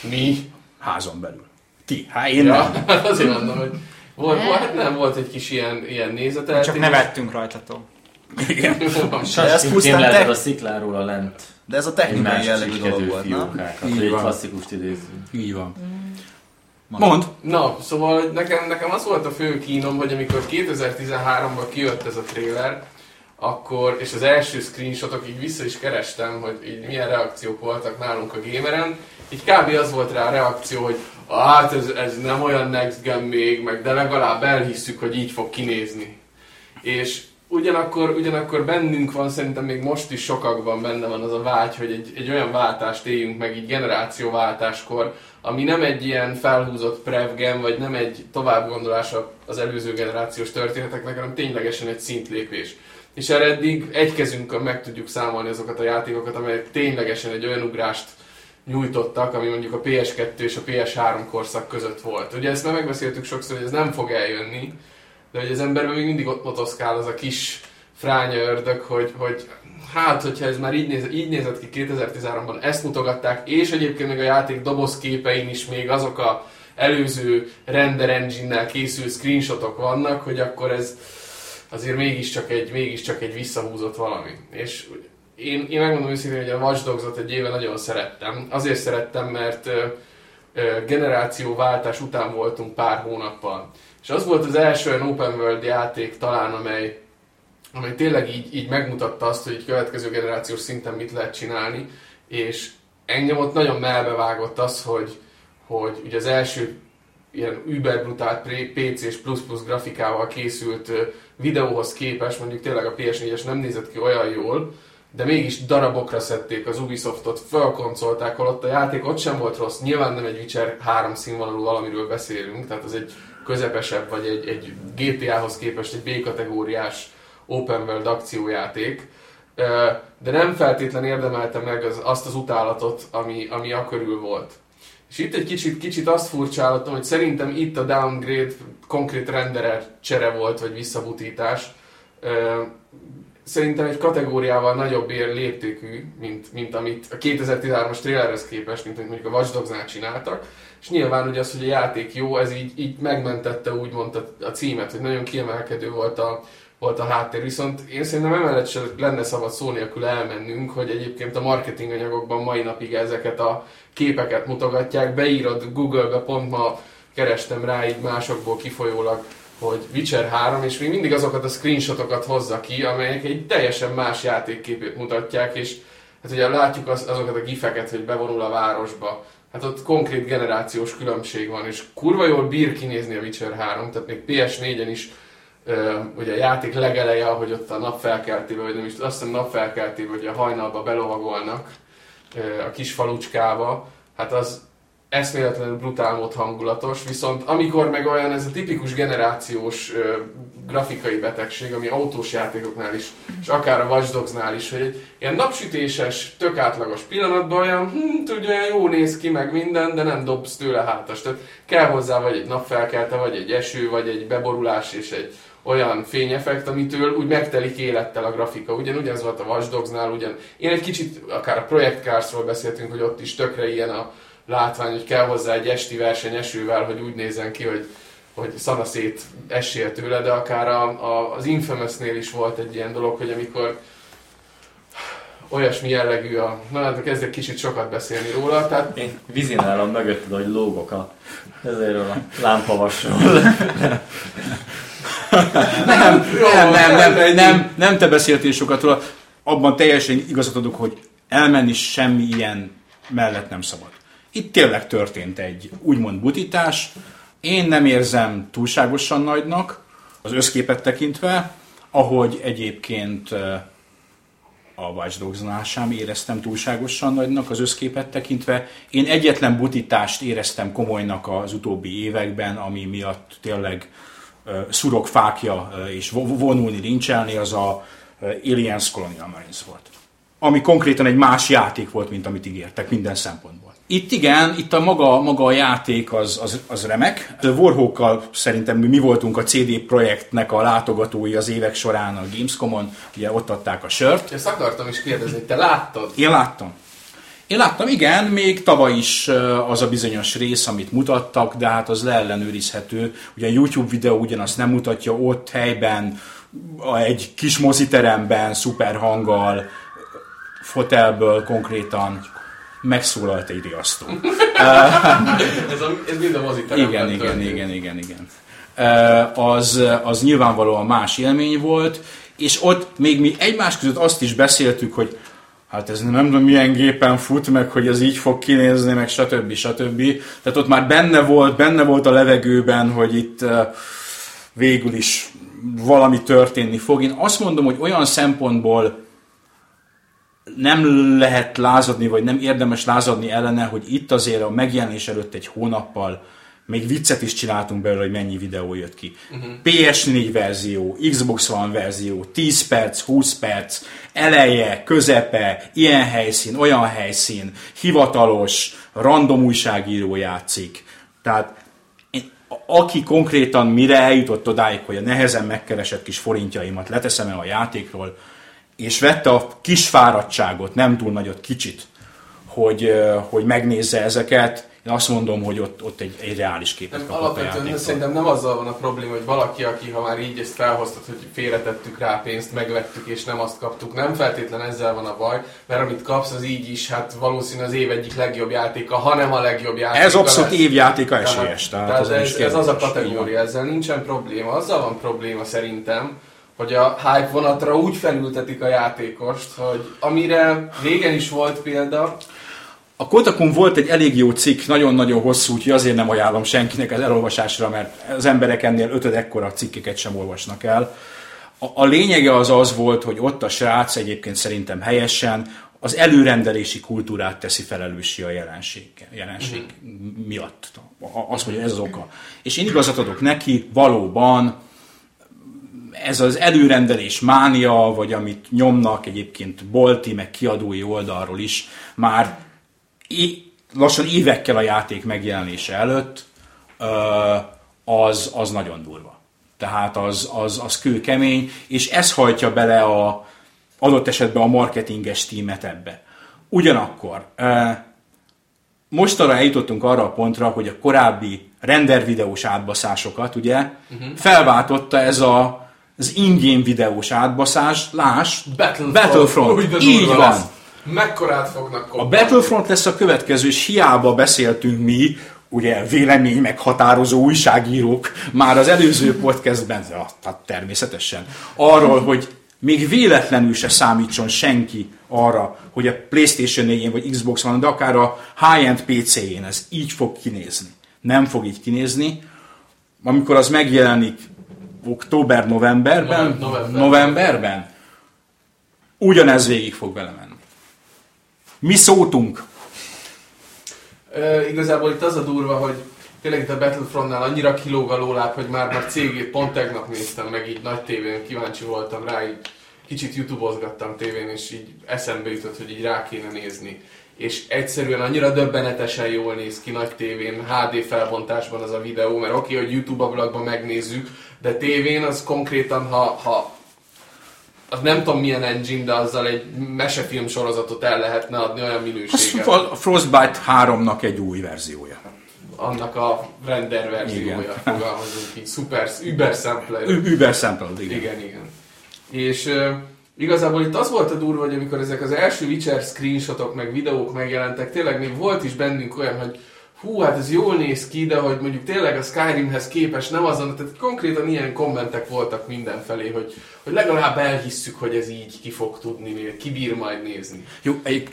Mi? Házon belül. Ti, hát én Ja, nem. azért mondom, hogy volt, volt, hát nem volt egy kis ilyen, ilyen nézeteltérés. Csak nevettünk rajtatok. Igen. De ez pusztán te- a szikláról a lent. De ez a technikai jellegű dolog volt, nem? Így van. klasszikust idézzünk. Így van. Mond. Na, szóval nekem, nekem az volt a fő kínom, hogy amikor 2013-ban kijött ez a trailer, akkor, és az első screenshotok, így vissza is kerestem, hogy így milyen reakciók voltak nálunk a gameren, így kb. az volt rá a reakció, hogy hát ez, ez nem olyan next gen még, meg de legalább elhisszük, hogy így fog kinézni. És ugyanakkor, ugyanakkor bennünk van, szerintem még most is sokakban benne van az a vágy, hogy egy, egy olyan váltást éljünk meg így generációváltáskor, ami nem egy ilyen felhúzott prevgen, vagy nem egy továbbgondolása az előző generációs történeteknek, hanem ténylegesen egy szintlépés. És erre eddig egy kezünkön meg tudjuk számolni azokat a játékokat, amelyek ténylegesen egy olyan ugrást nyújtottak, ami mondjuk a PS2 és a PS3 korszak között volt. Ugye ezt már megbeszéltük sokszor, hogy ez nem fog eljönni, de hogy az emberben még mindig ott motoszkál az a kis fránya ördög, hogy, hogy hát, hogyha ez már így, néz, így nézett ki 2013-ban, ezt mutogatták, és egyébként még a játék dobozképein is még azok a előző render engine-nel készült screenshotok vannak, hogy akkor ez azért mégiscsak egy, mégiscsak egy visszahúzott valami. És én, én megmondom őszintén, hogy a Watch Dogs-ot egy éve nagyon szerettem. Azért szerettem, mert generációváltás után voltunk pár hónappal. És az volt az első olyan open world játék talán, amely, amely tényleg így, így megmutatta azt, hogy egy következő generációs szinten mit lehet csinálni, és engem ott nagyon melbevágott az, hogy, hogy ugye az első ilyen überbrutál PC és plusz-plusz grafikával készült videóhoz képest, mondjuk tényleg a PS4-es nem nézett ki olyan jól, de mégis darabokra szedték az Ubisoftot, felkoncolták, holott a játék ott sem volt rossz. Nyilván nem egy Witcher 3 színvonalú valamiről beszélünk, tehát az egy közepesebb, vagy egy, egy GTA-hoz képest egy B-kategóriás open world akciójáték. De nem feltétlen érdemelte meg az, azt az utálatot, ami, ami a körül volt. És itt egy kicsit, kicsit azt furcsálottam, hogy szerintem itt a downgrade konkrét renderer csere volt, vagy visszabutítás. Szerintem egy kategóriával nagyobb ér léptékű, mint, mint amit a 2013-as trailerhez képest, mint amit mondjuk a Watch Dogs-nál csináltak. És nyilván ugye az, hogy a játék jó, ez így, így megmentette úgymond a, a címet, hogy nagyon kiemelkedő volt a, volt a háttér. Viszont én szerintem emellett sem lenne szabad szó nélkül elmennünk, hogy egyébként a marketing anyagokban mai napig ezeket a képeket mutogatják. Beírod Google-be, pont ma kerestem rá így másokból kifolyólag, hogy Witcher 3, és még mindig azokat a screenshotokat hozza ki, amelyek egy teljesen más játékképét mutatják, és hát ugye látjuk az, azokat a gifeket, hogy bevonul a városba, hát ott konkrét generációs különbség van, és kurva jól bír kinézni a Witcher 3, tehát még PS4-en is ö, ugye a játék legeleje, ahogy ott a napfelkeltébe, vagy nem is azt hiszem napfelkeltébe, hogy a hajnalba belovagolnak ö, a kis falucskába, hát az eszméletlenül brutál mód hangulatos, viszont amikor meg olyan ez a tipikus generációs ö, grafikai betegség, ami autós játékoknál is, és akár a Watch Dogs-nál is, hogy egy ilyen napsütéses, tök átlagos pillanatban olyan, hm, tudja, olyan jó néz ki, meg minden, de nem dobsz tőle hátas. Tehát kell hozzá vagy egy napfelkelte, vagy egy eső, vagy egy beborulás és egy olyan fényeffekt, amitől úgy megtelik élettel a grafika. Ugyanúgy ez volt a Watch Dogs-nál, ugyan. Én egy kicsit, akár a Project Cars-ról beszéltünk, hogy ott is tökre ilyen a látvány, hogy kell hozzá egy esti verseny esővel, hogy úgy nézzen ki, hogy, hogy szanaszét essél tőle, de akár a, a, az Infamous-nél is volt egy ilyen dolog, hogy amikor olyasmi jellegű a... Na, hát kezdek kicsit sokat beszélni róla, tehát Én vízin állom mögötted, hogy lógok a, ezért a lámpavasról. Nem, Jó, nem, nem, nem, elmenjünk. nem, nem te beszéltél sokat róla. Abban teljesen igazat adok, hogy elmenni semmi ilyen mellett nem szabad. Itt tényleg történt egy úgymond butítás. Én nem érzem túlságosan nagynak, az összképet tekintve, ahogy egyébként a Watch Dogs-nál sem éreztem túlságosan nagynak az összképet tekintve. Én egyetlen butítást éreztem komolynak az utóbbi években, ami miatt tényleg szurok fákja és vo- vonulni, lincselni, az a Aliens Colonial Marines volt. Ami konkrétan egy más játék volt, mint amit ígértek minden szempontból. Itt igen, itt a maga, maga a játék az, az, az remek. A Warhawkkal szerintem mi, voltunk a CD projektnek a látogatói az évek során a Gamescomon, ugye ott adták a sört. ezt akartam is kérdezni, te láttad? Én láttam. Én láttam, igen, még tavaly is az a bizonyos rész, amit mutattak, de hát az leellenőrizhető. Ugye a YouTube videó ugyanazt nem mutatja ott helyben, egy kis moziteremben, szuper hanggal, fotelből konkrétan megszólalt egy riasztó. Ez, a, ez mind a Igen, igen, igen, igen, igen. Az, az nyilvánvalóan más élmény volt, és ott még mi egymás között azt is beszéltük, hogy hát ez nem tudom milyen gépen fut, meg hogy ez így fog kinézni, meg stb. stb. Tehát ott már benne volt, benne volt a levegőben, hogy itt végül is valami történni fog. Én azt mondom, hogy olyan szempontból nem lehet lázadni, vagy nem érdemes lázadni ellene, hogy itt azért a megjelenés előtt egy hónappal még viccet is csináltunk belőle, hogy mennyi videó jött ki. Uh-huh. PS4 verzió, Xbox One verzió, 10 perc, 20 perc, eleje, közepe, ilyen helyszín, olyan helyszín, hivatalos, random újságíró játszik. Tehát én, aki konkrétan mire eljutott odáig, hogy a nehezen megkeresett kis forintjaimat leteszem el a játékról, és vette a kis fáradtságot, nem túl nagyot, kicsit, hogy, hogy megnézze ezeket, én azt mondom, hogy ott, ott egy, egy reális képet Nem, kapott a alapvetően játéktól. szerintem nem azzal van a probléma, hogy valaki, aki ha már így ezt felhoztad, hogy félretettük rá pénzt, megvettük és nem azt kaptuk, nem feltétlen ezzel van a baj, mert amit kapsz az így is, hát valószínű az év egyik legjobb játéka, hanem a legjobb játéka. Ez abszolút lesz. évjátéka esélyes. Tehát, tehát nem ez, ez az a kategória, ezzel nincsen probléma. Azzal van probléma szerintem, hogy a hype vonatra úgy felültetik a játékost, hogy amire régen is volt példa, A Kotakon volt egy elég jó cikk, nagyon-nagyon hosszú, úgyhogy azért nem ajánlom senkinek az elolvasásra, mert az emberek ennél ötöd ekkora cikkeket sem olvasnak el. A, a lényege az az volt, hogy ott a srác egyébként szerintem helyesen az előrendelési kultúrát teszi felelőssé a jelenség, jelenség miatt. A- Azt mondja, ez az oka. És én igazat adok neki, valóban ez az előrendelés mánia, vagy amit nyomnak egyébként bolti, meg kiadói oldalról is, már é- lassan évekkel a játék megjelenése előtt, az, az nagyon durva. Tehát az, az, az kőkemény, és ez hajtja bele a adott esetben a marketinges tímet ebbe. Ugyanakkor mostanra eljutottunk arra a pontra, hogy a korábbi render videós átbaszásokat ugye uh-huh. felváltotta ez a az ingame videós átbaszás, láss, Battlefront. Battlefront. Úgy Így van. lesz. Mekkorát fognak A kopni. Battlefront lesz a következő, és hiába beszéltünk mi, ugye vélemény meghatározó újságírók már az előző podcastben, tehát természetesen, arról, hogy még véletlenül se számítson senki arra, hogy a Playstation 4-én vagy Xbox van, de akár a high-end PC-én ez így fog kinézni. Nem fog így kinézni. Amikor az megjelenik október-novemberben, November- november. novemberben, ugyanez végig fog vele menni. Mi szótunk. Ö, igazából itt az a durva, hogy tényleg itt a Battlefrontnál annyira kilóg a lóláb, hogy már, már cégét pont tegnap néztem meg így nagy tévén, kíváncsi voltam rá, így kicsit youtube-ozgattam tévén, és így eszembe jutott, hogy így rá kéne nézni. És egyszerűen annyira döbbenetesen jól néz ki nagy tévén, HD felbontásban az a videó, mert oké, hogy YouTube ablakban megnézzük, de tévén az konkrétan, ha, ha az nem tudom milyen engine, de azzal egy mesefilm sorozatot el lehetne adni olyan Az minőséget. a Frostbite 3-nak egy új verziója. Annak a render verziója, Igen. fogalmazunk így, super, über sampler. Ü- Uber sampled, igen. Igen, igen. És uh, igazából itt az volt a durva, hogy amikor ezek az első Witcher screenshotok meg videók megjelentek, tényleg még volt is bennünk olyan, hogy hú, hát ez jól néz ki, de hogy mondjuk tényleg a Skyrimhez képes nem azon, tehát konkrétan ilyen kommentek voltak mindenfelé, hogy, hogy legalább elhisszük, hogy ez így ki fog tudni, ki bír majd nézni. Jó, egy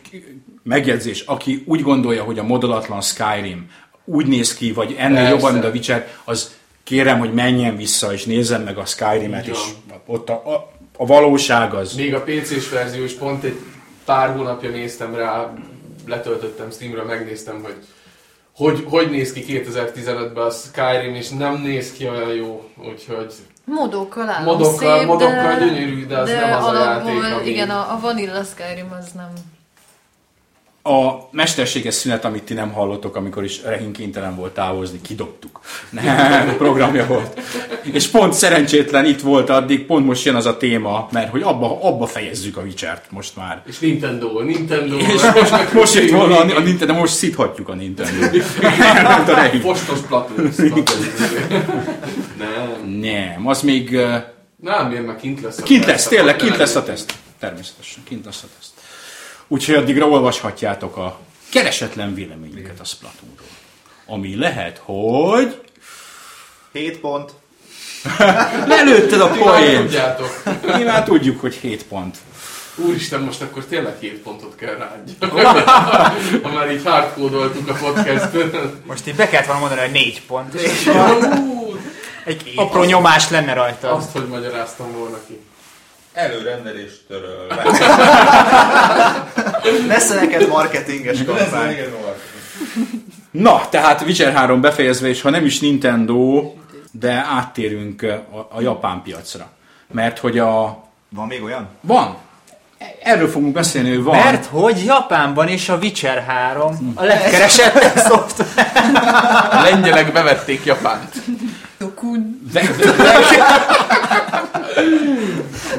megjegyzés, aki úgy gondolja, hogy a modolatlan Skyrim úgy néz ki, vagy ennél Persze. jobban, mint a Witcher, az kérem, hogy menjen vissza, és nézzen meg a Skyrimet, és ott a, a, a valóság az... Még a PC-s verzió is pont egy pár hónapja néztem rá, letöltöttem Steamről, megnéztem, hogy hogy, hogy néz ki 2015-ben a Skyrim, és nem néz ki olyan jó, úgyhogy Modokkal állom modokkal, szép, modokkal de, gyönyörű, de az de nem az a alapból, játék, ami... igen, a, a Vanilla Skyrim az nem. A mesterséges szünet, amit ti nem hallottok, amikor is Rehin kénytelen volt távozni, kidobtuk. Nem, programja volt. És pont szerencsétlen itt volt addig, pont most jön az a téma, mert hogy abba, abba fejezzük a Witcher-t most már. És Nintendo, Nintendo. És most, most jött volna a, a Nintendo, most szíthatjuk a Nintendo. Nem, a Rehin. Postos Platinum. Nem. Nem, az még... Nem, miért már kint lesz a Kint lesz, tényleg, kint lesz a teszt. Természetesen, kint lesz a teszt. Úgyhogy addigra olvashatjátok a keresetlen véleményünket a Splatoonról. Ami lehet, hogy... 7 pont. Lelőtted a poént! Mi már tudjuk, hogy 7 pont. Úristen, most akkor tényleg 7 pontot kell ráadjak. Ha már így hardkódoltuk a podcastot. Most így be kellett volna mondani, hogy négy pont. És egy apró nyomás lenne rajta. Azt, hogy magyaráztam volna ki. Előrendelés töröl. Lesz neked marketinges kampány. Na, tehát Witcher 3 befejezve, és ha nem is Nintendo, de áttérünk a, a japán piacra. Mert hogy a... Van még olyan? Van. Erről fogunk beszélni, hogy van. Mert hogy Japánban is a Witcher 3 a legkeresettebb szoftver. A lengyelek bevették Japánt. Dokun. De,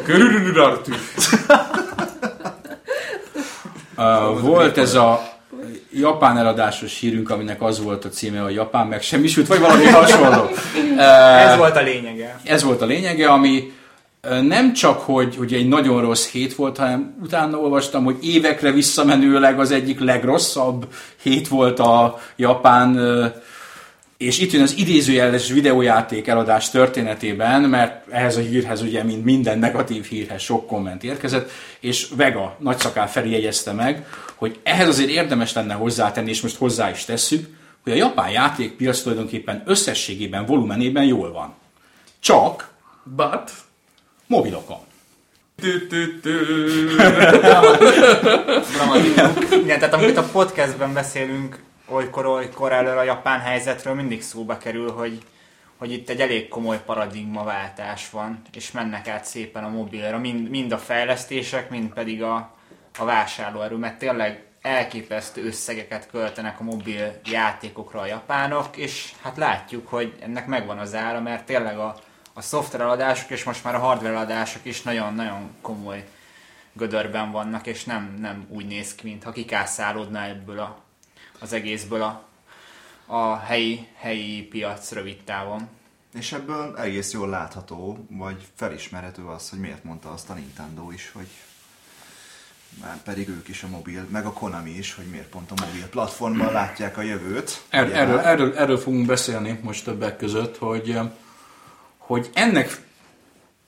Körülülülártű. Uh, volt ez a japán eladásos hírünk, aminek az volt a címe, hogy Japán megsemmisült, vagy valami hasonló. Uh, Ez volt a lényege. ez volt a lényege, ami nem csak, hogy, hogy egy nagyon rossz hét volt, hanem utána olvastam, hogy évekre visszamenőleg az egyik legrosszabb hét volt a japán, és itt jön az idézőjeles videójáték eladás történetében, mert ehhez a hírhez ugye, mint minden negatív hírhez sok komment érkezett, és Vega nagyszakál Feri jegyezte meg, hogy ehhez azért érdemes lenne hozzátenni, és most hozzá is tesszük, hogy a japán játékpiac tulajdonképpen összességében, volumenében jól van. Csak But... mobilokon. Igen, tehát amikor a podcastben beszélünk olykor-olykor elől a japán helyzetről, mindig szóba kerül, hogy, hogy itt egy elég komoly paradigmaváltás van, és mennek át szépen a mobilra, mind, mind a fejlesztések, mind pedig a, a vásárlóerő, mert tényleg elképesztő összegeket költenek a mobil játékokra a japánok, és hát látjuk, hogy ennek megvan az ára, mert tényleg a, a szoftvereladások és most már a hardvereladások is nagyon-nagyon komoly gödörben vannak, és nem, nem úgy néz ki, mintha kikászálódna ebből a, az egészből a, a helyi, helyi piac rövid távon. És ebből egész jól látható, vagy felismerhető az, hogy miért mondta azt a Nintendo is, hogy már pedig ők is a mobil, meg a Konami is, hogy miért pont a mobil platformban látják a jövőt. Er, Ugye erről, erről, erről fogunk beszélni most többek között, hogy, hogy ennek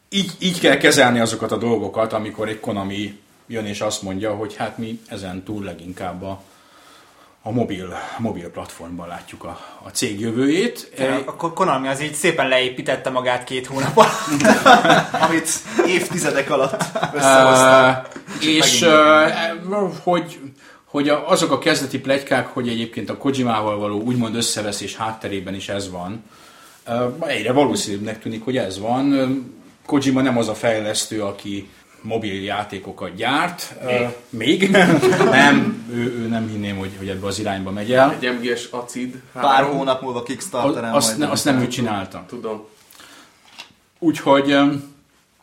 így, így kell kezelni azokat a dolgokat, amikor egy Konami jön és azt mondja, hogy hát mi ezen túl leginkább a, a mobil, mobil platformban látjuk a, a cég jövőjét. Eh, Akkor Konami az így szépen leépítette magát két hónap alatt. Amit évtizedek alatt összehoztak. Uh, és uh, hogy, hogy azok a kezdeti plegykák, hogy egyébként a Kojimával való úgymond összeveszés hátterében is ez van, egyre valószínűbbnek tűnik, hogy ez van. Kojima nem az a fejlesztő, aki mobil játékokat gyárt. Még? még? nem, ő, ő nem hinném, hogy, hogy ebbe az irányba megy el. Egy MGS acid. Pár három. hónap múlva Kickstarteren Azt, majd ne, azt nem ő csinálta. Tudom. Úgyhogy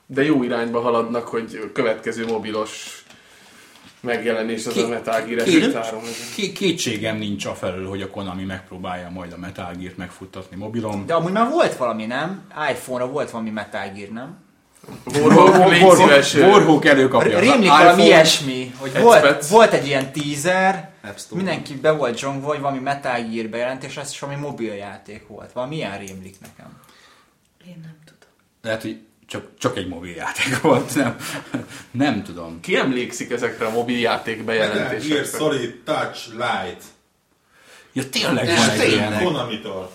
De jó irányba haladnak, hogy következő mobilos megjelenés az Ki- a Metal Gear Két- Solid 3 legyen. Ké- kétségem nincs a felől, hogy a Konami megpróbálja majd a Metal Gear-t megfuttatni mobilon. De amúgy már volt valami, nem? iPhone-ra volt valami Metal Gear, nem? Warhawk, légy szíves. Warhawk előkapja az Rémlik valami ilyesmi, hogy volt, volt egy ilyen teaser, mindenki be volt zsongva, hogy valami Metal Gear bejelentés, ez is valami mobiljáték volt. Valami ilyen rémlik nekem. Én nem tudom. Lehet, hogy csak, csak egy mobiljáték volt, nem, nem tudom. Ki emlékszik ezekre a mobiljáték Metal Gear bejelentésekre? Solid Touch Light. Ja, tényleg van egy. Konamitól.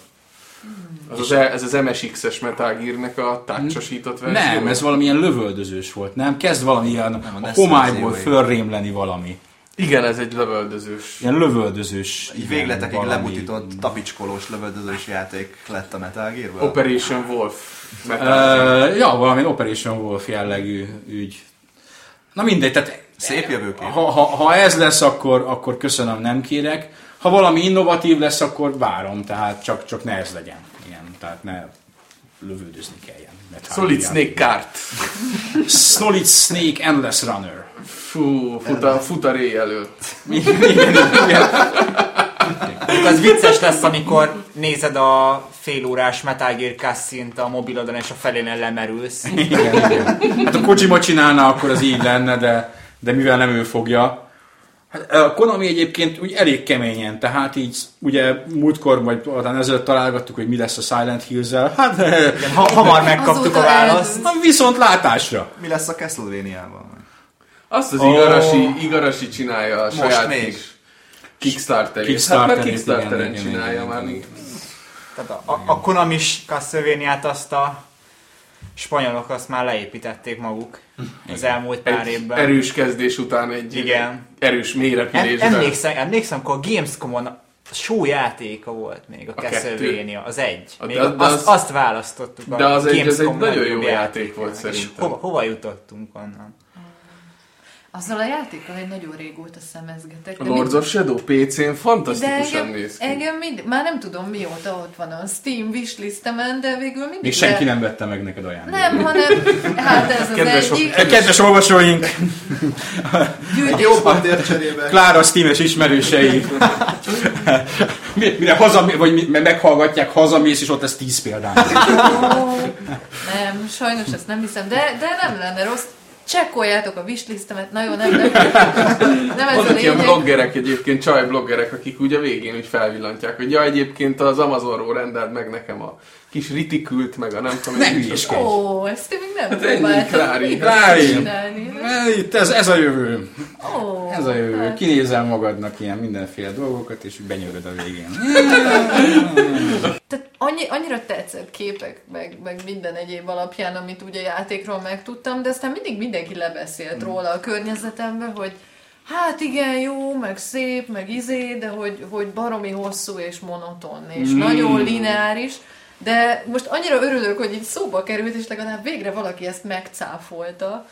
Az az, ez az MSX-es Metal Gear-nek a tácsosított verzió? Nem, ez valamilyen lövöldözős volt, nem? Kezd valamilyen Nem, a a homályból fölrémleni valami. Igen, ez egy lövöldözős. Ilyen lövöldözős. Ilyen végletekig valami- lebutított, tapicskolós lövöldözős játék lett a Metal Gear-ből. Operation Wolf. Metal Gear. Uh, ja, valami Operation Wolf jellegű ügy. Na mindegy, tehát Szép jövőkép. ha, ha, ha ez lesz, akkor, akkor köszönöm, nem kérek. Ha valami innovatív lesz, akkor várom, tehát csak, csak ne ez legyen. Ilyen, tehát ne lövődözni kelljen. Metal Solid. Snake Kart. Solid Snake Endless Runner. Fú, fut a, fut a ré előtt. Igen, igen, igen. Az vicces lesz, amikor nézed a félórás Metal Gear cutscene a mobilodon, és a felén lemerülsz. igen, igen. Hát a Kojima csinálna, akkor az így lenne, de, de mivel nem ő fogja. Hát a Konami egyébként úgy elég keményen, tehát így ugye múltkor, vagy talán ezelőtt találgattuk, hogy mi lesz a Silent Hills-el. Hát Igen, ha, hamar megkaptuk a választ. na, viszont látásra. Mi lesz a Castlevania-val? Azt az. Igarashi, Igarashi csinálja a saját még. kis Kickstarterét. Kickstarterét, Hát már Kickstarteren igen, igen, csinálja igen, már. igen. mint- Tehát a, a, a Konami is Castlevania-t azt a spanyolok azt már leépítették maguk az elmúlt pár Egy évben. erős kezdés után egy Igen. erős Em, mélyrepülésben. emlékszem, emlékszem, akkor a Gamescom-on show játéka volt még, a, A Castlevania, az egy. A- Még de- de azt, az- azt választottuk a de az egy- az egy nagyon jó játék volt játékának. És szerintem. hova, hova jutottunk onnan? Azzal a játékkal egy nagyon régóta szemezgetek. A Lords of Shadow PC-n fantasztikusan engem, néz ki. engem mind, már nem tudom mióta ott van a Steam wishlistemen, de végül mindig Még senki le- nem vette meg neked ajándékot. Nem, hanem hát ez az Kedves- egyik. Kedves olvasóink, Gyűjtés, Jó papír cserébe. Klára Steam-es ismerősei, mire haza, vagy mi- meghallgatják, hazamész, és ott lesz 10 példány. Ó, nem, sajnos ezt nem hiszem, de, de nem lenne rossz. Csekkoljátok a wishlistemet, na jó, nem, nem, nem ez Vannak ilyen bloggerek egyébként, csaj bloggerek, akik ugye végén úgy felvillantják, hogy ja, egyébként az Amazonról rendelt meg nekem a kis ritikült, meg a nem tudom, Ne hülyeskedj. Ó, ezt én még nem Hát ennyi, Klári. Klári. csinálni. Itt ez, ez a jövő. Ó, Ez a jövő. hát. Kinézel magadnak ilyen mindenféle dolgokat, és benyőröd a végén. Tehát annyi, annyira tetszett képek, meg, meg minden egyéb alapján, amit ugye játékról megtudtam, de aztán mindig mindenki lebeszélt róla a környezetembe, hogy hát igen, jó, meg szép, meg izé, de hogy, hogy baromi hosszú és monoton, és mm. nagyon lineáris, de most annyira örülök, hogy így szóba került, és legalább végre valaki ezt megcáfolta.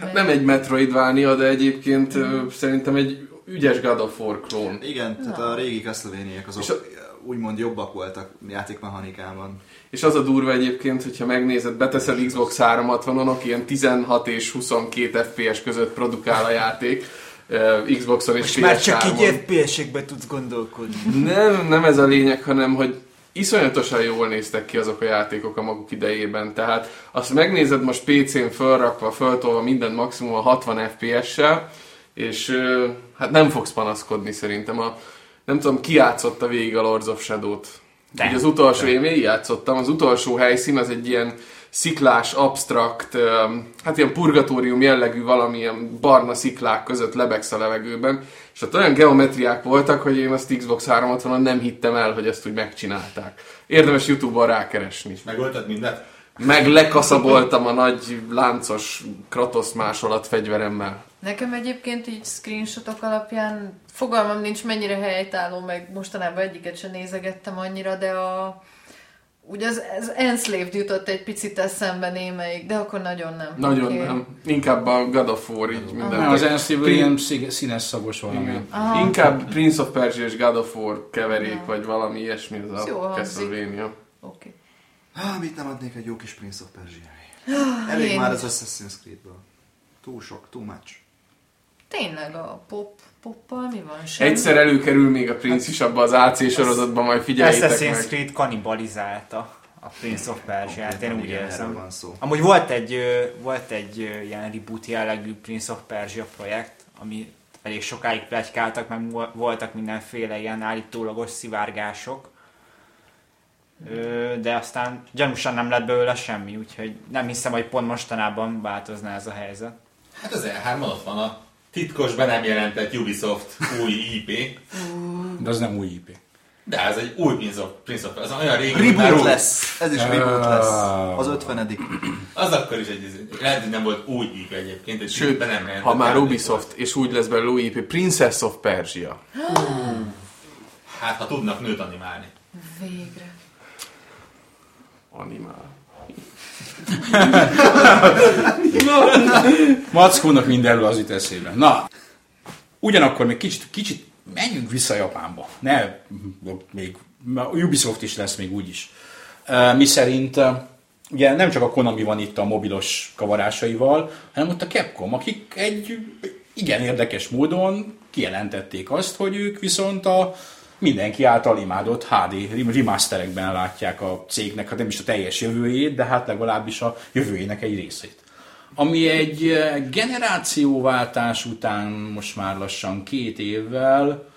Hát nem egy Metroidvania, de egyébként ö, szerintem egy ügyes God of War klón. Igen, tehát a régi castlevania azok És a- úgymond jobbak voltak játékmechanikában. És az a durva egyébként, hogyha megnézed, beteszed Xbox 360-on, ilyen 16 és 22 FPS között produkál a játék, Xboxon és Most már csak PS3-on. így FPS-ekbe tudsz gondolkodni. Nem, nem ez a lényeg, hanem hogy iszonyatosan jól néztek ki azok a játékok a maguk idejében. Tehát azt megnézed most PC-n fölrakva, föltolva minden maximum a 60 FPS-sel, és hát nem fogsz panaszkodni szerintem. A, nem tudom, ki játszotta végig a Lords of Shadow-t. De. Ugye az utolsó, én végig játszottam, az utolsó helyszín az egy ilyen sziklás, abstrakt, hát ilyen purgatórium jellegű valamilyen barna sziklák között lebegsz a levegőben, és ott olyan geometriák voltak, hogy én azt Xbox 360-on nem hittem el, hogy ezt úgy megcsinálták. Érdemes Youtube-on rákeresni. Megölted mindet? meg lekaszaboltam a nagy láncos Kratos másolat fegyveremmel. Nekem egyébként így screenshotok alapján fogalmam nincs mennyire helytálló, meg mostanában egyiket sem nézegettem annyira, de a Ugye az, az Enslaved jutott egy picit eszembe némelyik, de akkor nagyon nem. Nagyon Oké. nem. Inkább a God of War így minden. Nem, az Prin- ilyen színes szagos valami. Igen. Aha. Inkább Prince of Persia és God of War keverék, Ja. vagy valami ilyesmi az Ez a. Castlevania. Oké. Ah, mit nem adnék egy jó kis Prince of Persia Elég én már az Assassin's Creed-ből. Túl sok, too much. Tényleg a pop, poppal mi van? Semmi? Egyszer előkerül még a Prince is abba az AC sorozatban, majd figyeljétek Assassin's meg. Creed kannibalizálta a Prince of Persia-t, én úgy érzem. van szó. Amúgy volt egy, volt egy ilyen reboot jellegű Prince of Persia projekt, ami elég sokáig plegykáltak, meg vo- voltak mindenféle ilyen állítólagos szivárgások. De aztán gyanúsan nem lett belőle semmi, úgyhogy nem hiszem, hogy pont mostanában változna ez a helyzet. Hát az E3 ott van a titkos, be nem jelentett Ubisoft új IP, De az nem új IP. de ez egy új Prince of, Prince of az olyan régi, Reboot új. lesz! Ez is reboot lesz. Az ötvenedik. Az akkor is egy, lehet, hogy nem volt új IP egyébként, egy Sőt, be nem ha már Ubisoft, és úgy lesz belőle új IP, Princess of Persia. volt. Hát, ha tudnak nőt animálni. Végre. Animál. Mackónak mindenről az jut eszébe. Na, ugyanakkor még kicsit, kicsit menjünk vissza Japánba. Ne, még Ubisoft is lesz még úgyis. Uh, mi szerint uh, ugye nem csak a Konami van itt a mobilos kavarásaival, hanem ott a Capcom, akik egy igen érdekes módon kijelentették azt, hogy ők viszont a mindenki által imádott HD remasterekben látják a cégnek, hát nem is a teljes jövőjét, de hát legalábbis a jövőjének egy részét. Ami egy eh, generációváltás után most már lassan két évvel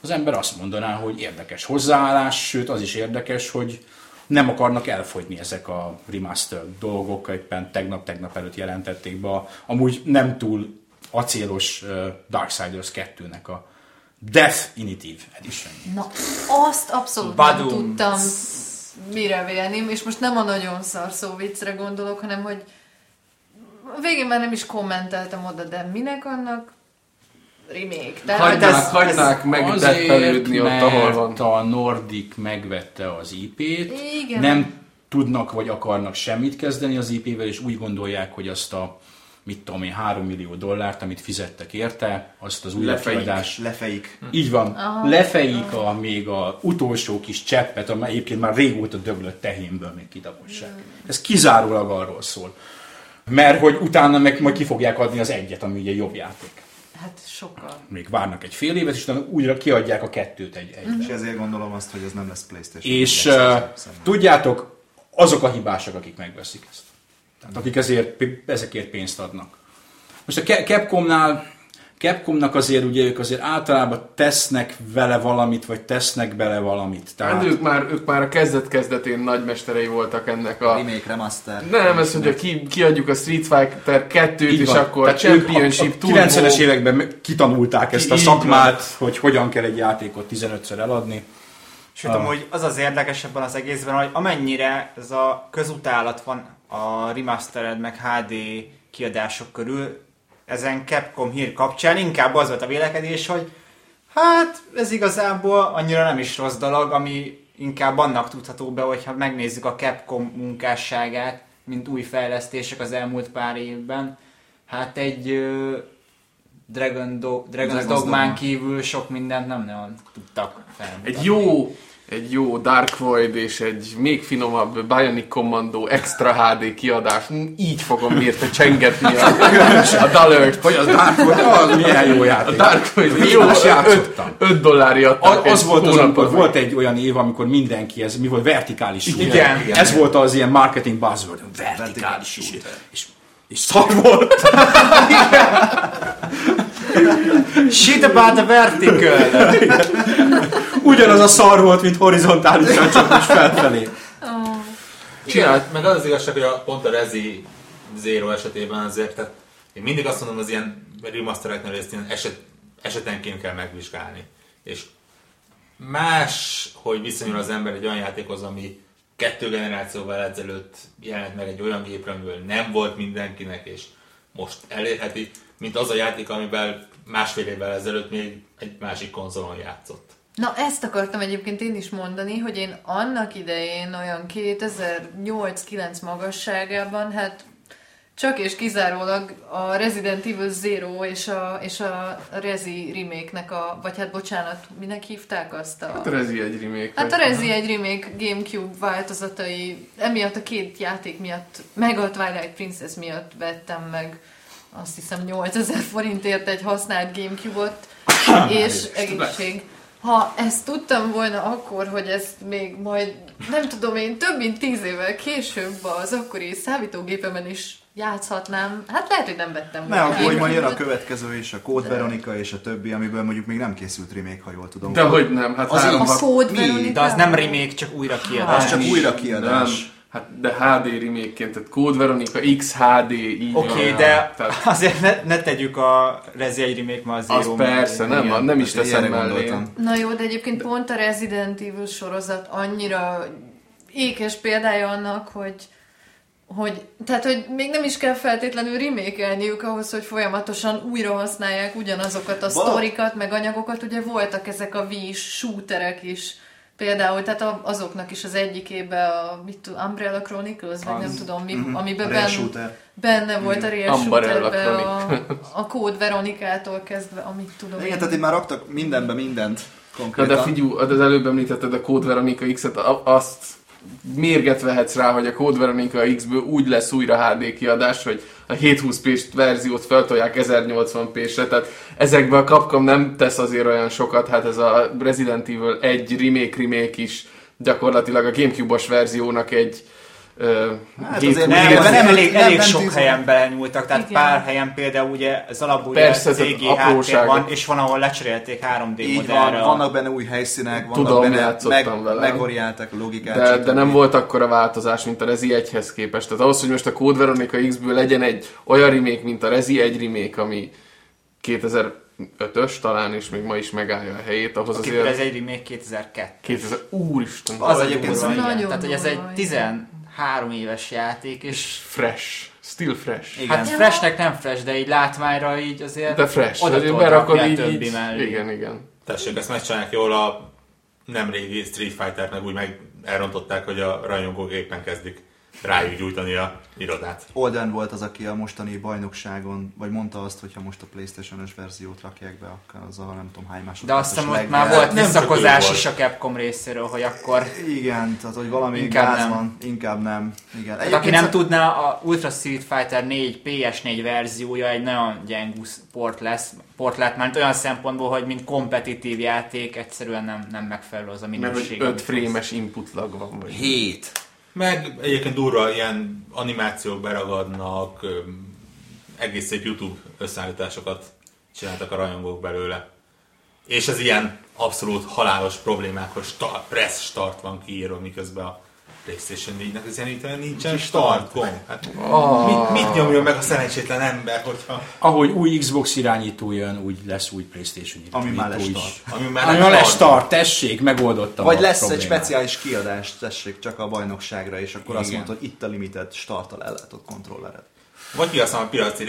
az ember azt mondaná, hogy érdekes hozzáállás, sőt az is érdekes, hogy nem akarnak elfogyni ezek a remaster dolgok, éppen tegnap-tegnap előtt jelentették be a, amúgy nem túl acélos uh, Darksiders 2-nek a Definitive Edition. Na, azt abszolút nem Badum. tudtam mire vélni, és most nem a nagyon szarszó viccre gondolok, hanem hogy a végén már nem is kommenteltem oda, de minek annak remake. Tehát Hagynák, ez- hagynák megdeppelődni ott, ahol van. a Nordic megvette az IP-t, Igen. nem tudnak vagy akarnak semmit kezdeni az IP-vel, és úgy gondolják, hogy azt a mit tudom én, 3 millió dollárt, amit fizettek érte, azt az új Lefejik. kiadás. Lefejik. Így van. Aha. Lefejik a, még a utolsó kis cseppet, amely egyébként már régóta döglött tehénből még kitapossák. Ez kizárólag arról szól. Mert hogy utána meg majd ki fogják adni az egyet, ami ugye jobb játék. Hát sokkal. Még várnak egy fél évet, és utána újra kiadják a kettőt egy, egybe. És ezért gondolom azt, hogy ez nem lesz Playstation. És Lesz uh, tudjátok, azok a hibások, akik megveszik ezt. Tehát akik ezért, ezekért pénzt adnak. Most a Ca- Capcomnál, Capcomnak azért ugye ők azért általában tesznek vele valamit, vagy tesznek bele valamit. Hát Tehát ők már, ők már a kezdet-kezdetén nagymesterei voltak ennek a... Remake, remaster. Nem, ez, hogy a ki, kiadjuk a Street Fighter 2-t, így és van. akkor Tehát Championship a, Turbo... a 90-es években kitanulták ezt a Így szakmát, hogy hogyan kell egy játékot 15-ször eladni. Sőt, Ah. amúgy az az érdekes ebben az egészben, hogy amennyire ez a közutálat van a remastered meg HD kiadások körül, ezen Capcom hír kapcsán inkább az volt a vélekedés, hogy hát ez igazából annyira nem is rossz dolog, ami inkább annak tudható be, hogyha megnézzük a Capcom munkásságát, mint új fejlesztések az elmúlt pár évben. Hát egy ö, Dragon Do- Dragon's Dragon's Dogmán Dogma. kívül sok mindent nem nagyon tudtak felmutatni. Egy jó, egy jó Dark Void és egy még finomabb Bionic Commando Extra HD kiadás. Hm, Így fogom érte csengetni a, a Dallert. Hogy az Dark Void, az milyen jó A játék. Dark Void jó, azt 5 játszottam. dollárért Az, volt az, amikor volt egy olyan év, amikor mindenki, ez mi volt, vertikális shooter. Igen, igen. Ez volt az ilyen marketing buzzword, vertikális shooter. És, és szar volt. Shit about the vertical! Ugyanaz a szar volt, mint horizontálisan, csak most felfelé. Igen, hát meg az az igazság, hogy a, pont a Rezi Zero esetében azért, tehát én mindig azt mondom, az ilyen remastereknél ezt ilyen eset, esetenként kell megvizsgálni. És más, hogy viszonyul az ember egy olyan játékhoz, ami kettő generációval ezelőtt jelent meg egy olyan gépre, amiből nem volt mindenkinek, és most elérheti, mint az a játék, amivel másfél évvel ezelőtt még egy másik konzolon játszott. Na ezt akartam egyébként én is mondani, hogy én annak idején olyan 2008-9 magasságában, hát csak és kizárólag a Resident Evil Zero és a, és a Rezi remake-nek a, vagy hát bocsánat, minek hívták azt a... Hát a Rezi egy remake. Hát a Rezi egy remake Gamecube változatai, emiatt a két játék miatt, meg a Twilight Princess miatt vettem meg azt hiszem 8000 forintért egy használt Gamecube-ot, és egészség. Ha ezt tudtam volna akkor, hogy ezt még majd, nem tudom én, több mint tíz évvel később az akkori számítógépemen is játszhatnám, hát lehet, hogy nem vettem Ne, akkor hogy majd jön a következő is, a Code Veronica és a többi, amiből mondjuk még nem készült remake, ha jól tudom. De hogy nem, hát Az három, A Code Mi? Veronica? De az nem remake, csak újra kiadás. Az csak újra kiadás. Nem. Hát de HD remake-ként, tehát Code Veronica XHD, így Oké, van. okay, de Tehát azért ne, ne tegyük a Rezi egy remake ma az az Zero persze, nem, Igen, nem is teszem mellé. gondoltam. Na jó, de egyébként pont a Resident Evil sorozat annyira ékes példája annak, hogy hogy, tehát, hogy még nem is kell feltétlenül remékelniük ahhoz, hogy folyamatosan újra használják ugyanazokat a Vala- sztorikat, meg anyagokat. Ugye voltak ezek a Wii shooterek is, például, tehát azoknak is az egyikében a mit tudom, Umbrella Chronicles, vagy nem tudom mi, Mhm. amiben Rail benne, volt a Real Shooterbe a, a Code Veronikától kezdve, amit tudom Igen, én. tehát itt már raktak mindenbe mindent Na konkrétan. de figyelj, az előbb említetted a Code Veronica X-et, a- azt mérget vehetsz rá, hogy a Code Veronica X-ből úgy lesz újra HD kiadás, hogy a 720p verziót feltolják 1080p-sre, tehát ezekben a Capcom nem tesz azért olyan sokat, hát ez a Resident Evil egy remake remake is gyakorlatilag a Gamecube-os verziónak egy Hát nem, nem, nem, elég, elég nem sok tíz... helyen belenyúltak, tehát Igen. pár helyen például ugye ez alapból Persze, CG van, és van, ahol lecserélték 3D Így. Van, vannak benne új helyszínek, vannak Tudom, benne, meg, velem. megoriálták logikát. De, de nem volt akkor a változás, mint a Rezi 1-hez képest. Tehát ahhoz, hogy most a Code Veronica X-ből legyen egy olyan remake, mint a Rezi 1 remake, ami 2000 ötös talán, és még ma is megállja a helyét. Ahhoz Aki azért... Ez egy még 2002. 2000, úristen. Az egyébként nagyon, nagyon Tehát, hogy ez egy 10, három éves játék, és... Fresh. Still fresh. Igen, hát, hát freshnek nem fresh, de így látványra így azért... De fresh. Oda berakod így, többi így. Igen, igen. Tessék, ezt megcsinálják jól a nemrégi Street Fighter-nek, úgy meg elrontották, hogy a rajongógépen kezdik rájuk gyújtani a irodát. Olden volt az, aki a mostani bajnokságon, vagy mondta azt, hogy ha most a Playstation-ös verziót rakják be, akkor az a nem tudom hány De másodperces azt hiszem ott már volt nem visszakozás is a Capcom részéről, hogy akkor Igen, tehát hogy valami Inkább gáz nem. van, inkább nem. Igen. Tehát aki nem tudná, a Ultra Street Fighter 4 PS4 verziója egy nagyon gyengus port lesz, port lett, mert olyan szempontból, hogy mint kompetitív játék egyszerűen nem, nem megfelelő az a Mert hogy minőség. 5 amit frame-es input lag van. Vagy. Hét. Meg egyébként durva ilyen animációk beragadnak, egész szép YouTube összeállításokat csináltak a rajongók belőle. És ez ilyen abszolút halálos problémákhoz start, press start van kiírva, miközben a PlayStation 4-nek az ilyen nincsen start gomb. Hát, Ah. mit, mit nyomjon meg a szerencsétlen ember, hogyha... Ahogy új Xbox irányító jön, úgy lesz új Playstation Ami irányító már lesz start. Ami már Ami lesz start. tessék, megoldottam Vagy a lesz egy problémát. speciális kiadás, tessék, csak a bajnokságra, és akkor azt Igen. mondod, hogy itt a limited starttal ellátott kontrollered. Vagy kihasználom a piaci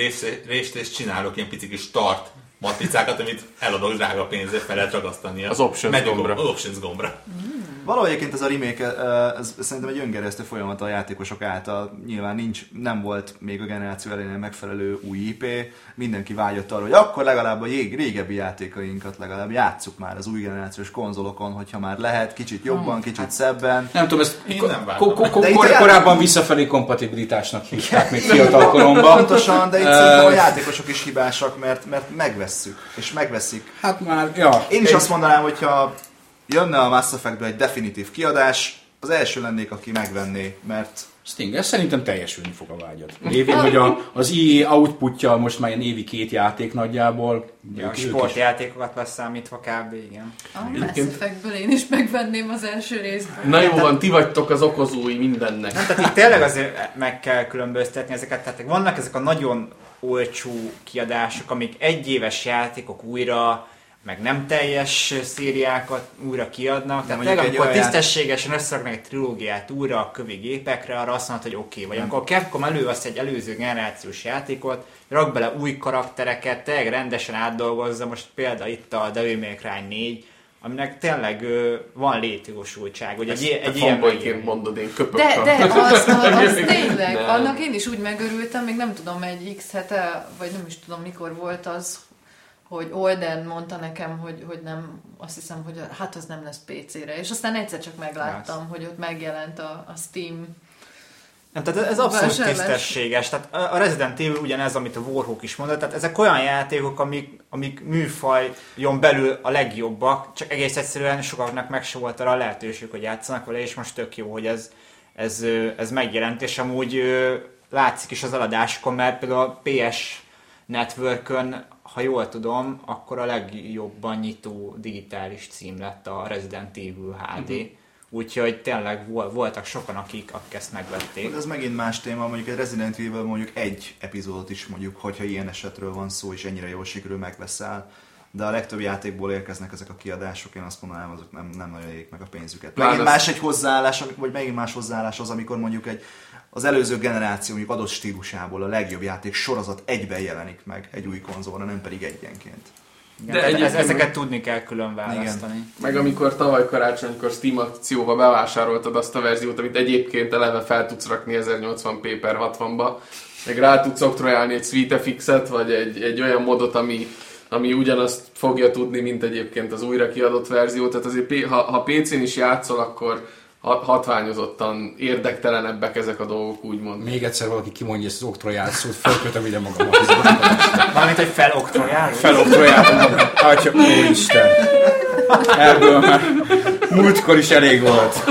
részt, és csinálok ilyen pici kis start matricákat, amit eladok drága pénzért fel lehet ragasztani a Az options gombra. Az options gombra. Valahogy egyébként ez a remake, ez szerintem egy öngeresztő folyamat a játékosok által. Nyilván nincs, nem volt még a generáció elején megfelelő új IP. Mindenki vágyott arra, hogy akkor legalább a jég, régebbi játékainkat legalább játsszuk már az új generációs konzolokon, hogyha már lehet, kicsit jobban, kicsit szebben. Nem tudom, ezt Én nem ko- ko- ko- kor- korábban visszafelé kompatibilitásnak hívták még fiatal koromban. Pontosan, de itt a játékosok is hibásak, mert, mert megvesszük, és megveszik. Hát már, ja. Én is azt mondanám, hogyha jönne a Mass Effectből egy definitív kiadás, az első lennék, aki megvenné, mert Sting, ez szerintem teljesülni fog a vágyad. Lévén, hogy a, az EA outputja most már ilyen évi két játék nagyjából. Ja, sportjátékokat leszámítva kb. igen. A Mass Effectből én is megvenném az első részből. Na jó van, ti vagytok az okozói mindennek. Nem, tehát itt tényleg azért meg kell különböztetni ezeket, tehát vannak ezek a nagyon olcsó kiadások, amik egyéves játékok újra meg nem teljes szériákat újra kiadnak. Tehát egy amikor olyan- tisztességesen összeraknak egy trilógiát újra a kövi gépekre, arra azt mondod, hogy oké okay, vagy. Amikor a Capcom elővesz egy előző generációs játékot, rak bele új karaktereket, tényleg rendesen átdolgozza, most például itt a Devil May Cry 4, aminek tényleg ö, van létjogosultság, hogy egy, Egy, egy ilyen fanboyként mondod, én köpök De, a- de az, az, az tényleg, Nem. annak én is úgy megörültem, még nem tudom, egy x hete, vagy nem is tudom mikor volt az, hogy Olden mondta nekem, hogy, hogy nem, azt hiszem, hogy hát az nem lesz PC-re, és aztán egyszer csak megláttam, hogy ott megjelent a, a Steam. Nem, tehát ez abszolút Vásárlás. tisztességes. Tehát a Resident Evil ugyanez, amit a Warhawk is mondott, tehát ezek olyan játékok, amik, amik műfajon belül a legjobbak, csak egész egyszerűen sokaknak meg se volt arra a lehetőség, hogy játszanak vele, és most tök jó, hogy ez, ez, ez megjelent, és amúgy látszik is az eladásokon, mert például a PS Networkön, ha jól tudom, akkor a legjobban nyitó digitális cím lett a Resident Evil HD. Mhm. Úgyhogy tényleg vol- voltak sokan, akik, akik ezt megvették. Ez megint más téma, mondjuk egy Resident Evil mondjuk egy epizódot is mondjuk, hogyha ilyen esetről van szó, és ennyire jól sikerül megveszel. De a legtöbb játékból érkeznek ezek a kiadások, én azt mondanám, azok nem, nem nagyon érik meg a pénzüket. Megint más egy hozzáállás, vagy megint más hozzáállás az, amikor mondjuk egy az előző generáció mondjuk adott stílusából a legjobb játék sorozat egyben jelenik meg egy új konzolra, nem pedig egyenként. Igen, De egyébként ezeket tudni kell külön választani. Meg amikor tavaly karácsonykor Steam akcióba bevásároltad azt a verziót, amit egyébként eleve fel tudsz rakni 1080p per 60-ba, meg rá tudsz oktrojálni egy SweetFX-et, vagy egy, egy olyan modot, ami, ami ugyanazt fogja tudni, mint egyébként az újra kiadott verzió. Tehát azért ha, ha PC-n is játszol, akkor hatványozottan érdektelenebbek ezek a dolgok, úgymond. Még egyszer valaki kimondja ezt az oktroját szót, felkötöm ide magamat. Valamint, hogy feloktrojál. Feloktrojáltam magam. Atya, úristen. Ebből már múltkor is elég volt.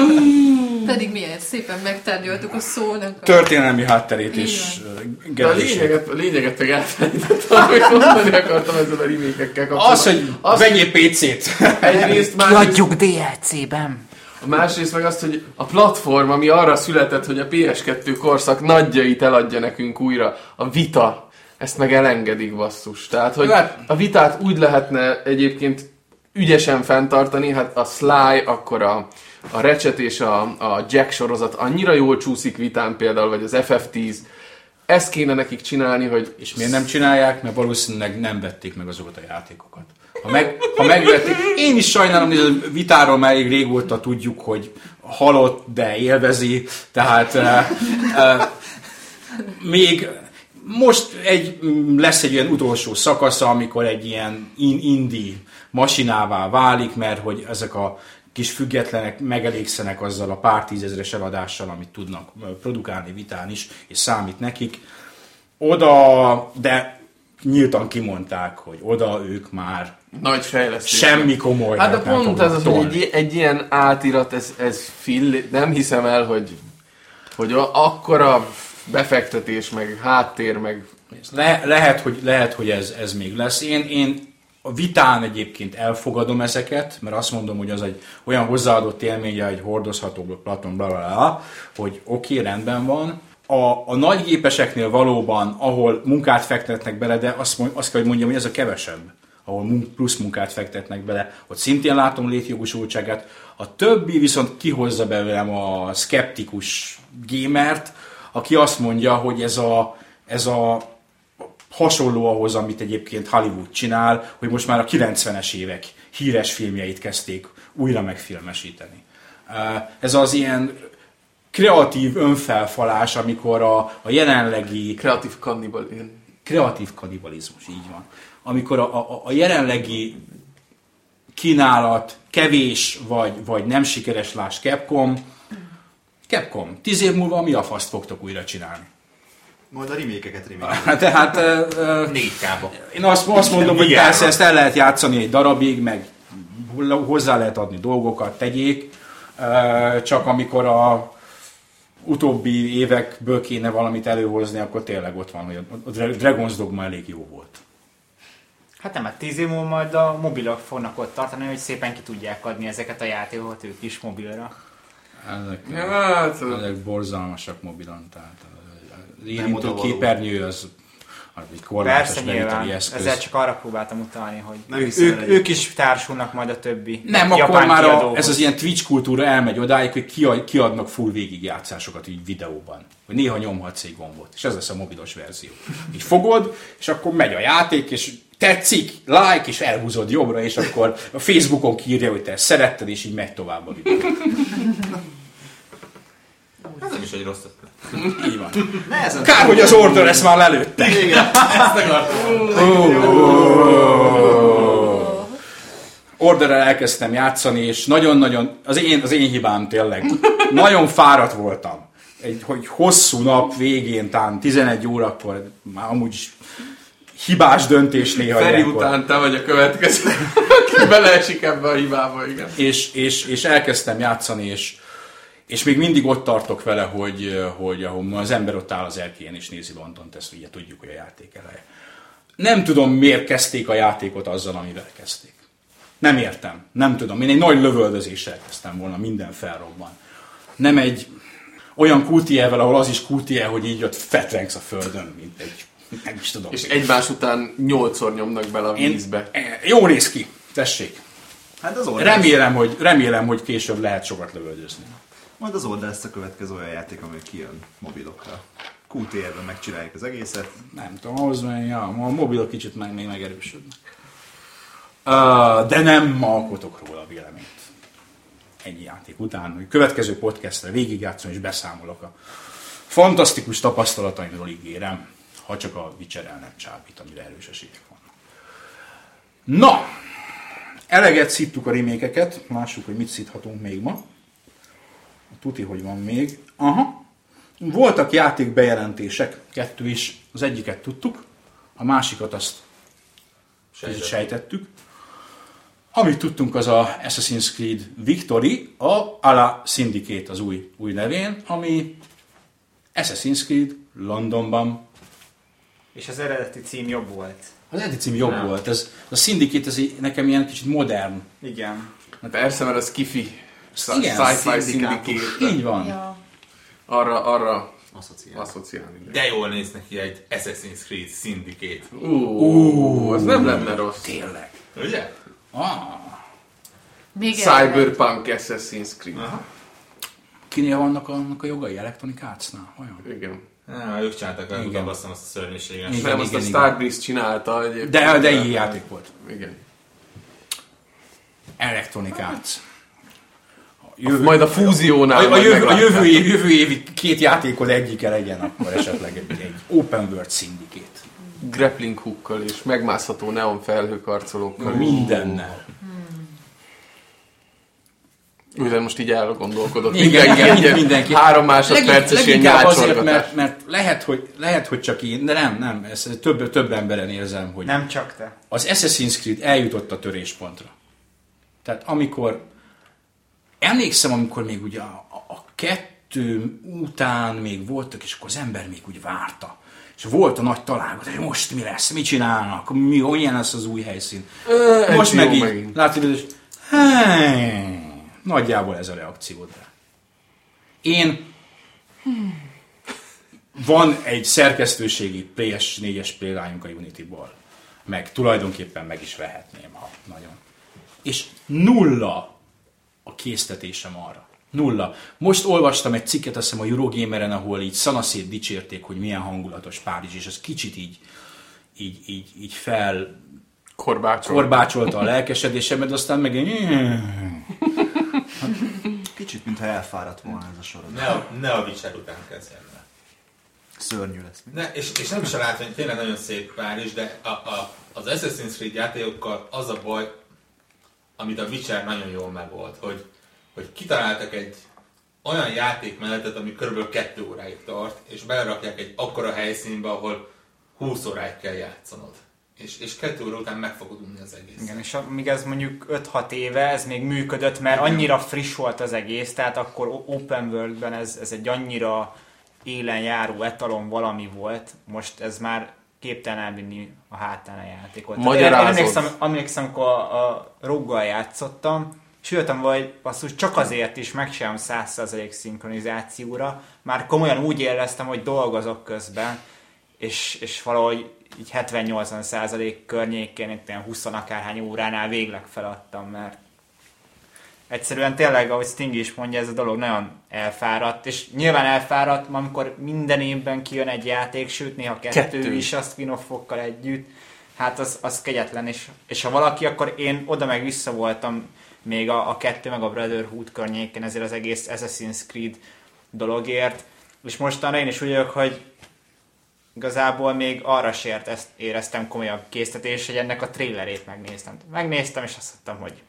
Pedig milyen szépen megtárgyaltuk a szónak. A... Történelmi hátterét és Így De a lényeget, a lényeget meg elfelejtettem, amit mondani akartam ezzel a remake-ekkel kapcsolatban. Az, hogy Az- vegyél PC-t. Egyrészt, másrészt, Kiadjuk DLC-ben. Másrészt meg azt, hogy a platform, ami arra született, hogy a PS2 korszak nagyjait eladja nekünk újra, a vita, ezt meg elengedik basszus. Tehát, hogy Hát- a vitát úgy lehetne egyébként ügyesen fenntartani, hát a Sly, akkor a, a Ratchet és a, a Jack sorozat annyira jól csúszik vitán például, vagy az FF10, ezt kéne nekik csinálni, hogy És miért nem csinálják? Mert valószínűleg nem vették meg azokat a játékokat. Ha, meg, ha megvették, én is sajnálom, hogy a vitáról már elég régóta tudjuk, hogy halott, de élvezi, tehát uh, uh, még most egy, mm, lesz egy olyan utolsó szakasza, amikor egy ilyen in, indie masinává válik, mert hogy ezek a kis függetlenek megelégszenek azzal a pár tízezeres eladással, amit tudnak ö, produkálni vitán is, és számít nekik. Oda, de nyíltan kimondták, hogy oda ők már nagy fejlesztés. semmi komoly. Hát de pont ez az, hogy egy, egy ilyen átirat, ez, ez fill, nem hiszem el, hogy, hogy a- akkora befektetés, meg háttér, meg Le, lehet, hogy, lehet, hogy ez, ez még lesz. Én, én a vitán egyébként elfogadom ezeket, mert azt mondom, hogy az egy olyan hozzáadott élménye, egy hordozható platon, bla, bla, bla, hogy oké, okay, rendben van. A, a nagy gépeseknél valóban, ahol munkát fektetnek bele, de azt, mond- azt kell, hogy mondjam, hogy ez a kevesebb ahol plusz munkát fektetnek bele, ott szintén látom létjogosultságát. A többi viszont kihozza belőlem a skeptikus gamert, aki azt mondja, hogy ez a, ez a hasonló ahhoz, amit egyébként Hollywood csinál, hogy most már a 90-es évek híres filmjeit kezdték újra megfilmesíteni. Uh, Ez az ilyen kreatív önfelfalás, amikor a, a jelenlegi kreatív kannibal. Ilyen. kreatív kanibalizmus, így van. Amikor a, a, a jelenlegi kínálat kevés, vagy, vagy nem sikeres, láss Capcom, Capcom, tíz év múlva mi a faszt fogtok újra csinálni? Majd a remékeket remake Hát Tehát ö, 4K-ba. én azt, azt mondom, hogy persze ezt el lehet játszani egy darabig, meg hozzá lehet adni dolgokat, tegyék, csak amikor a utóbbi évekből kéne valamit előhozni, akkor tényleg ott van, hogy a Dra- Dragon's Dogma elég jó volt. Hát nem, hát tíz év múlva majd a mobilok fognak ott tartani, hogy szépen ki tudják adni ezeket a játékokat ők is mobilra. Ezek, Ja, hát, ezek borzalmasak mobilon, tehát érintő képernyő az, egy korlátos Persze nyilván, eszköz. ezzel csak arra próbáltam utalni, hogy Nem ők, ők is társulnak majd a többi Nem, japán akkor már a, ez az ilyen Twitch kultúra elmegy odáig, hogy kiad, kiadnak full végigjátszásokat így videóban. Hogy néha nyomhatsz egy gombot, és ez lesz a mobilos verzió. Így fogod, és akkor megy a játék, és tetszik, like, és elhúzod jobbra, és akkor a Facebookon kiírja, hogy te ezt szeretted, és így megy tovább a videó. Ez nem is egy rossz ötlet. Így van. Nehezen Kár, hogy az order ezt már lelőtte. Igen. Orderrel elkezdtem játszani, és nagyon-nagyon, az én, az én hibám tényleg, nagyon fáradt voltam. Egy hogy hosszú nap végén, talán 11 órakor, már amúgy is hibás döntés néha Feri ilyenkor. után te vagy a következő, aki beleesik ebbe a hibába, igen. És, és, és elkezdtem játszani, és, és még mindig ott tartok vele, hogy, hogy ahol az ember ott áll az erkélyen és nézi Londont, ezt ugye tudjuk, hogy a játék eleje. Nem tudom, miért kezdték a játékot azzal, amivel kezdték. Nem értem. Nem tudom. Én egy nagy lövöldözéssel kezdtem volna, minden felrobban. Nem egy olyan kultievel, ahol az is kultie, hogy így ott fetrengsz a földön, mint egy, nem is tudom. És egymás után nyolcszor nyomnak bele a Én, vízbe. jó néz ki, tessék. Hát az. Remélem, hogy, remélem, hogy később lehet sokat lövöldözni. Majd az Order lesz a következő olyan játék, ami kijön mobilokra. QTR-ben megcsináljuk az egészet. Nem tudom, ahhoz meg, ja, a mobilok kicsit meg, még megerősödnek. Uh, de nem alkotok róla véleményt. Ennyi játék után, hogy következő podcastre végigjátszom és beszámolok a fantasztikus tapasztalataimról ígérem, ha csak a Witcher el nem csábít, amire erős esélyek vannak. Na, eleget szittuk a remékeket, lássuk, hogy mit szíthatunk még ma. Tuti, hogy van még. Aha. Voltak játék bejelentések, kettő is. Az egyiket tudtuk, a másikat azt Sejtett. sejtettük. Amit tudtunk, az a Assassin's Creed Victory, a Ala Syndicate az új, új nevén, ami Assassin's Creed Londonban. És az eredeti cím jobb volt. Az eredeti cím jobb volt. Ez, a Syndicate ez nekem ilyen kicsit modern. Igen. Persze, mert az kifi. Igen, Sci-fi szindikátus. syndicate. Így van. Ja. Arra, arra Asszociál. asszociálni. De jól néz neki egy Assassin's Creed Syndicate. Ú, az nem lenne rossz. Tényleg. Ugye? Ah, Még. Cyberpunk Assassin's Creed. kinél vannak annak a jogai Electronic Arts-nál? Vajon? Igen. Á, ők csináltak Igen. legutóbb azt azt a szörnyűséges. Igen. Nem, azt a igen. Starbreeze csinálta egyébként. De, de így játék volt. Igen. Electronic Arts. Jövő, majd a fúziónál A, a, jövő, a jövő, év, jövő évi két játékod egyike legyen, akkor esetleg egy, egy open world syndicate. grappling hookkal és megmászható neon felhőkarcolókkal. Mindennel. Mivel most így elgondolkodott. Igen, mindenki, igen, egy ilyen mindenki. Három másodperces ilyen azért, mert, mert lehet, hogy, lehet, hogy csak én, de nem, nem, ezt több, több emberen érzem, hogy Nem csak te. az Assassin's Creed eljutott a töréspontra. Tehát amikor, emlékszem, amikor még ugye a, a, a kettő után még voltak, és akkor az ember még úgy várta. És volt a nagy találkozás, hogy most mi lesz, mit csinálnak, mi, milyen lesz az új helyszín. Ö, Most meg így, megint. látod, és hey, nagyjából ez a reakciód rá. Én van egy szerkesztőségi PS4-es példányunk a Unity-ból, meg tulajdonképpen meg is vehetném, ha nagyon. És nulla a késztetésem arra. Nulla. Most olvastam egy cikket, azt hiszem a Eurogameren, ahol így szanaszét dicsérték, hogy milyen hangulatos Párizs, és ez kicsit így, így, így, így fel Korbácsol. korbácsolta a lelkesedésemet, aztán meg egy... Kicsit, mintha elfáradt volna ez a sorozat. Ne a, ne a Witcher után kezdjen el. Szörnyű lesz. Ne, és, és nem is a látvány, tényleg nagyon szép Párizs, de a, a, az Assassin's Creed játékokkal az a baj, amit a Witcher nagyon jól megold, hogy, hogy kitaláltak egy olyan játékmenetet, ami körülbelül kettő óráig tart, és belerakják egy akkora helyszínbe, ahol 20 óráig kell játszanod. És, és kettő óra után meg fogod unni az egész. Igen, és amíg ez mondjuk 5-6 éve, ez még működött, mert annyira friss volt az egész, tehát akkor open worldben ez, ez egy annyira élen járó etalon valami volt, most ez már képtelen elvinni a hátán a játékot. Tehát én- Én Magyarázod. emlékszem, emlékszem, amikor a, a roggal játszottam, és jöttem, hogy basszus, csak azért is megcsinálom 100% szinkronizációra, már komolyan úgy éreztem, hogy dolgozok közben, és, és valahogy így 70-80 százalék környékén, itt ilyen 20 akárhány óránál végleg feladtam, mert egyszerűen tényleg, ahogy Sting is mondja, ez a dolog nagyon elfáradt, és nyilván elfáradt, amikor minden évben kijön egy játék, sőt néha kettő, Kettő. is a spin együtt, hát az, az kegyetlen, és, és ha valaki, akkor én oda meg vissza voltam még a, a kettő meg a Brotherhood környéken ezért az egész Assassin's Creed dologért, és mostanra én is úgy vagyok, hogy igazából még arra se ért- ezt éreztem komolyabb késztetés, hogy ennek a trailerét megnéztem. Megnéztem, és azt mondtam, hogy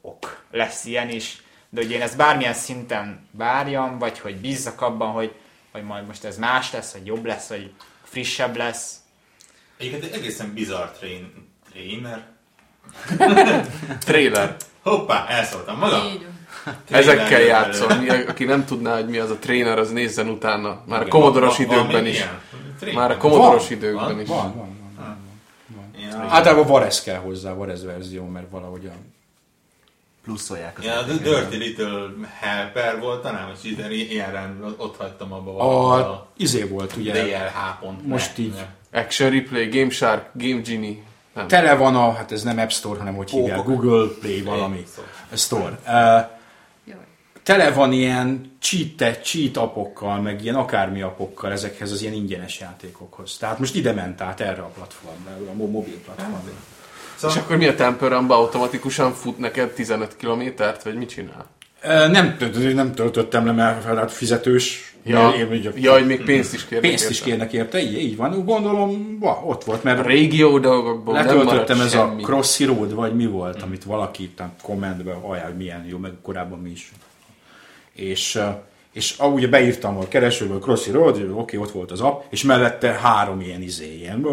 ok, lesz ilyen is, de hogy én ezt bármilyen szinten várjam, vagy hogy bízzak abban, hogy, hogy majd most ez más lesz, vagy jobb lesz, vagy frissebb lesz. Egyébként egy egészen bizarr train, trainer. Trailer. Hoppá, elszóltam magam. Így. Ezekkel. Mi, aki nem tudná, hogy mi az a tréner, az nézzen utána. Már a Igen, komodoros van- van időkben is. ilyen? Trainer? Már a komodoros Van, időkben van, is. Van, van, van. Ja. Általában Varez kell hozzá, Varez verzió, mert valahogy a... Pluszolják az Ja, a. Dirty Little Helper volt talán, vagy ide- ilyenre ott hagytam abba A, a izé volt, ugye, DLH. Most így. Action Replay, Game Shark, Game Genie. Nem. tele van a, hát ez nem App Store, hanem hogy hívják. Google Play valami. Store. Uh. Tele van ilyen cheat, cheat appokkal, meg ilyen akármi appokkal ezekhez az ilyen ingyenes játékokhoz. Tehát most ide ment át erre a platformra, a mo- mobil platformra. És Szóval akkor mi a Temple Run-ba automatikusan fut neked 15 kilométert, vagy mit csinál? Nem, nem töltöttem le, mert hát fizetős. Ja, mert én ugye ja, hogy még pénzt is kérnek. pénzt is érte. kérnek érte, így, így van. Gondolom, va, ott volt, A mert régió dolgokból letöltöttem ez a semmi. Crossy Road, vagy mi volt, amit valaki itt a kommentben ajánl, milyen jó, meg korábban mi is. És, és ah, ugye beírtam a keresőből Crossy Road, oké, okay, ott volt az app, és mellette három ilyen izé, ilyen,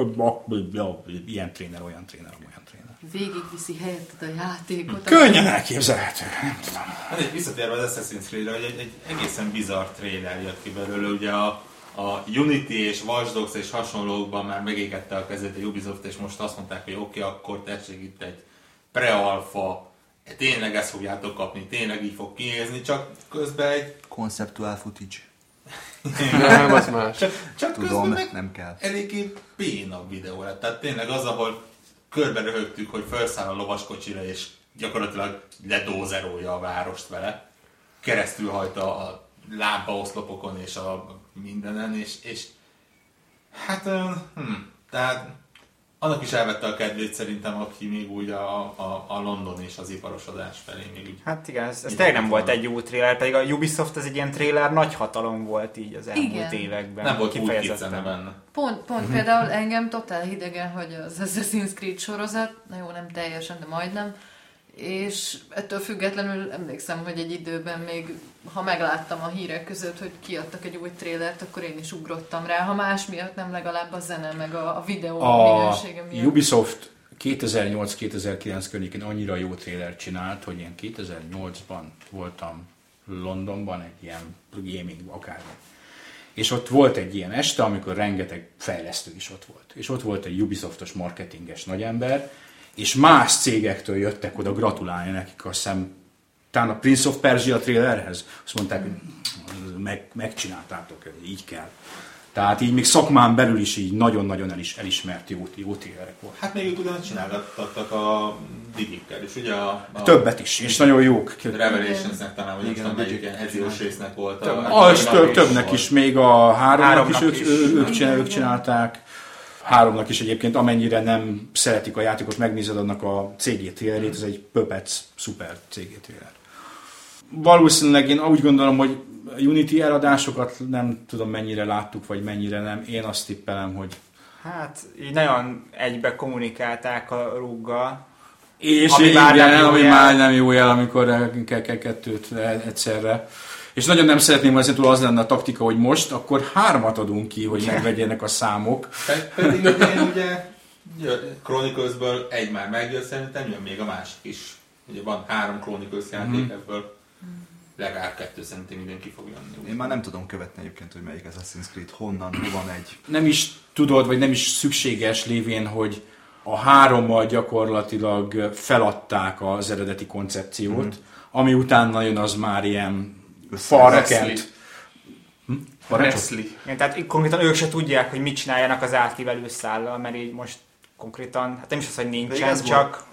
ilyen tréner, olyan tréner, olyan tréner. Végigviszi helyetted a játékot. Könnyen elképzelhető, nem tudom. Hát egy visszatérve az Assassin's Creed-re, hogy egy, egy egészen bizarr trailer jött ki belőle, ugye a, a Unity és Watch Dogs és hasonlókban már megégette a kezét a Ubisoft, és most azt mondták, hogy oké, okay, akkor tessék itt egy pre-alpha, tényleg ezt fogjátok kapni, tényleg így fog kinézni, csak közben egy Conceptual footage. Nem, az más. csak Tudom, közben meg nem kell. eléggé bénabb videó lett. Tehát tényleg az, ahol körbe röhögtük, hogy felszáll a lovaskocsira, és gyakorlatilag ledózerolja a várost vele. Keresztül hajta a lámpaoszlopokon és a mindenen, és, és hát, hm, tehát annak is elvette a kedvét szerintem, aki még úgy a, a, a London és az iparosodás felé még úgy Hát igen, ez, ez tényleg nem volt egy jó trailer, pedig a Ubisoft az egy ilyen trailer nagy hatalom volt így az elmúlt Igen. években. nem volt kifejezetten. benne. Pont, pont például engem totál hidegen, hogy az Assassin's Creed sorozat, na jó, nem teljesen, de majdnem, és ettől függetlenül emlékszem, hogy egy időben még, ha megláttam a hírek között, hogy kiadtak egy új trélert, akkor én is ugrottam rá, ha más miatt nem legalább a zene, meg a, a videó a minősége miatt. Ubisoft 2008-2009 környékén annyira jó trailer csinált, hogy én 2008-ban voltam Londonban egy ilyen gaming akármi. És ott volt egy ilyen este, amikor rengeteg fejlesztő is ott volt. És ott volt egy Ubisoftos marketinges nagyember, és más cégektől jöttek oda gratulálni nekik, azt hiszem, talán a Prince of Persia trailerhez. Azt mondták, hogy meg, megcsináltátok, így kell. Tehát így még szakmán belül is így nagyon-nagyon elis, elismert jó, jó trailerek volt. Hát még ők ugyanis csinálgattak a Digikkel, és ugye a, a Többet is, és nagyon jók. Revelationsnek talán, vagy Igen, tudom, melyik Digic. ilyen Eziós résznek volt a... A- több, többnek is, még a háromnak, Háromnak is, ők, is. ők, csinálták. Háromnak is egyébként, amennyire nem szeretik a játékot, megnézed annak a CG trailerét, ez egy pöpec, szuper CG trailer. Valószínűleg én úgy gondolom, hogy a Unity eladásokat nem tudom mennyire láttuk, vagy mennyire nem. Én azt tippelem, hogy Hát így nagyon egybe kommunikálták a rúggal. És Ami már már nem igen, jó ami jel. már nem jó jel, amikor el- kell, kell kettőt egyszerre. És nagyon nem szeretném, hogy ezzel az lenne a taktika, hogy most, akkor hármat adunk ki, hogy megvegyenek a számok. Pe- Pedig ugye, ugye Chronicles-ből egy már megjött, szerintem jön még a másik is. Ugye van három Chronicles játék ebből. Legalább kettő szerintem mindenki fog jönni. Én már nem tudom követni egyébként, hogy melyik Assassin's Creed, honnan, hova megy. Nem is tudod, vagy nem is szükséges lévén, hogy a hárommal gyakorlatilag feladták az eredeti koncepciót, ami utána jön az már ilyen. Parancsok? Nestlé. Igen, tehát konkrétan ők se tudják, hogy mit csináljanak az átívelő szállal, mert így most konkrétan, hát nem is az, hogy nincsen, ez csak.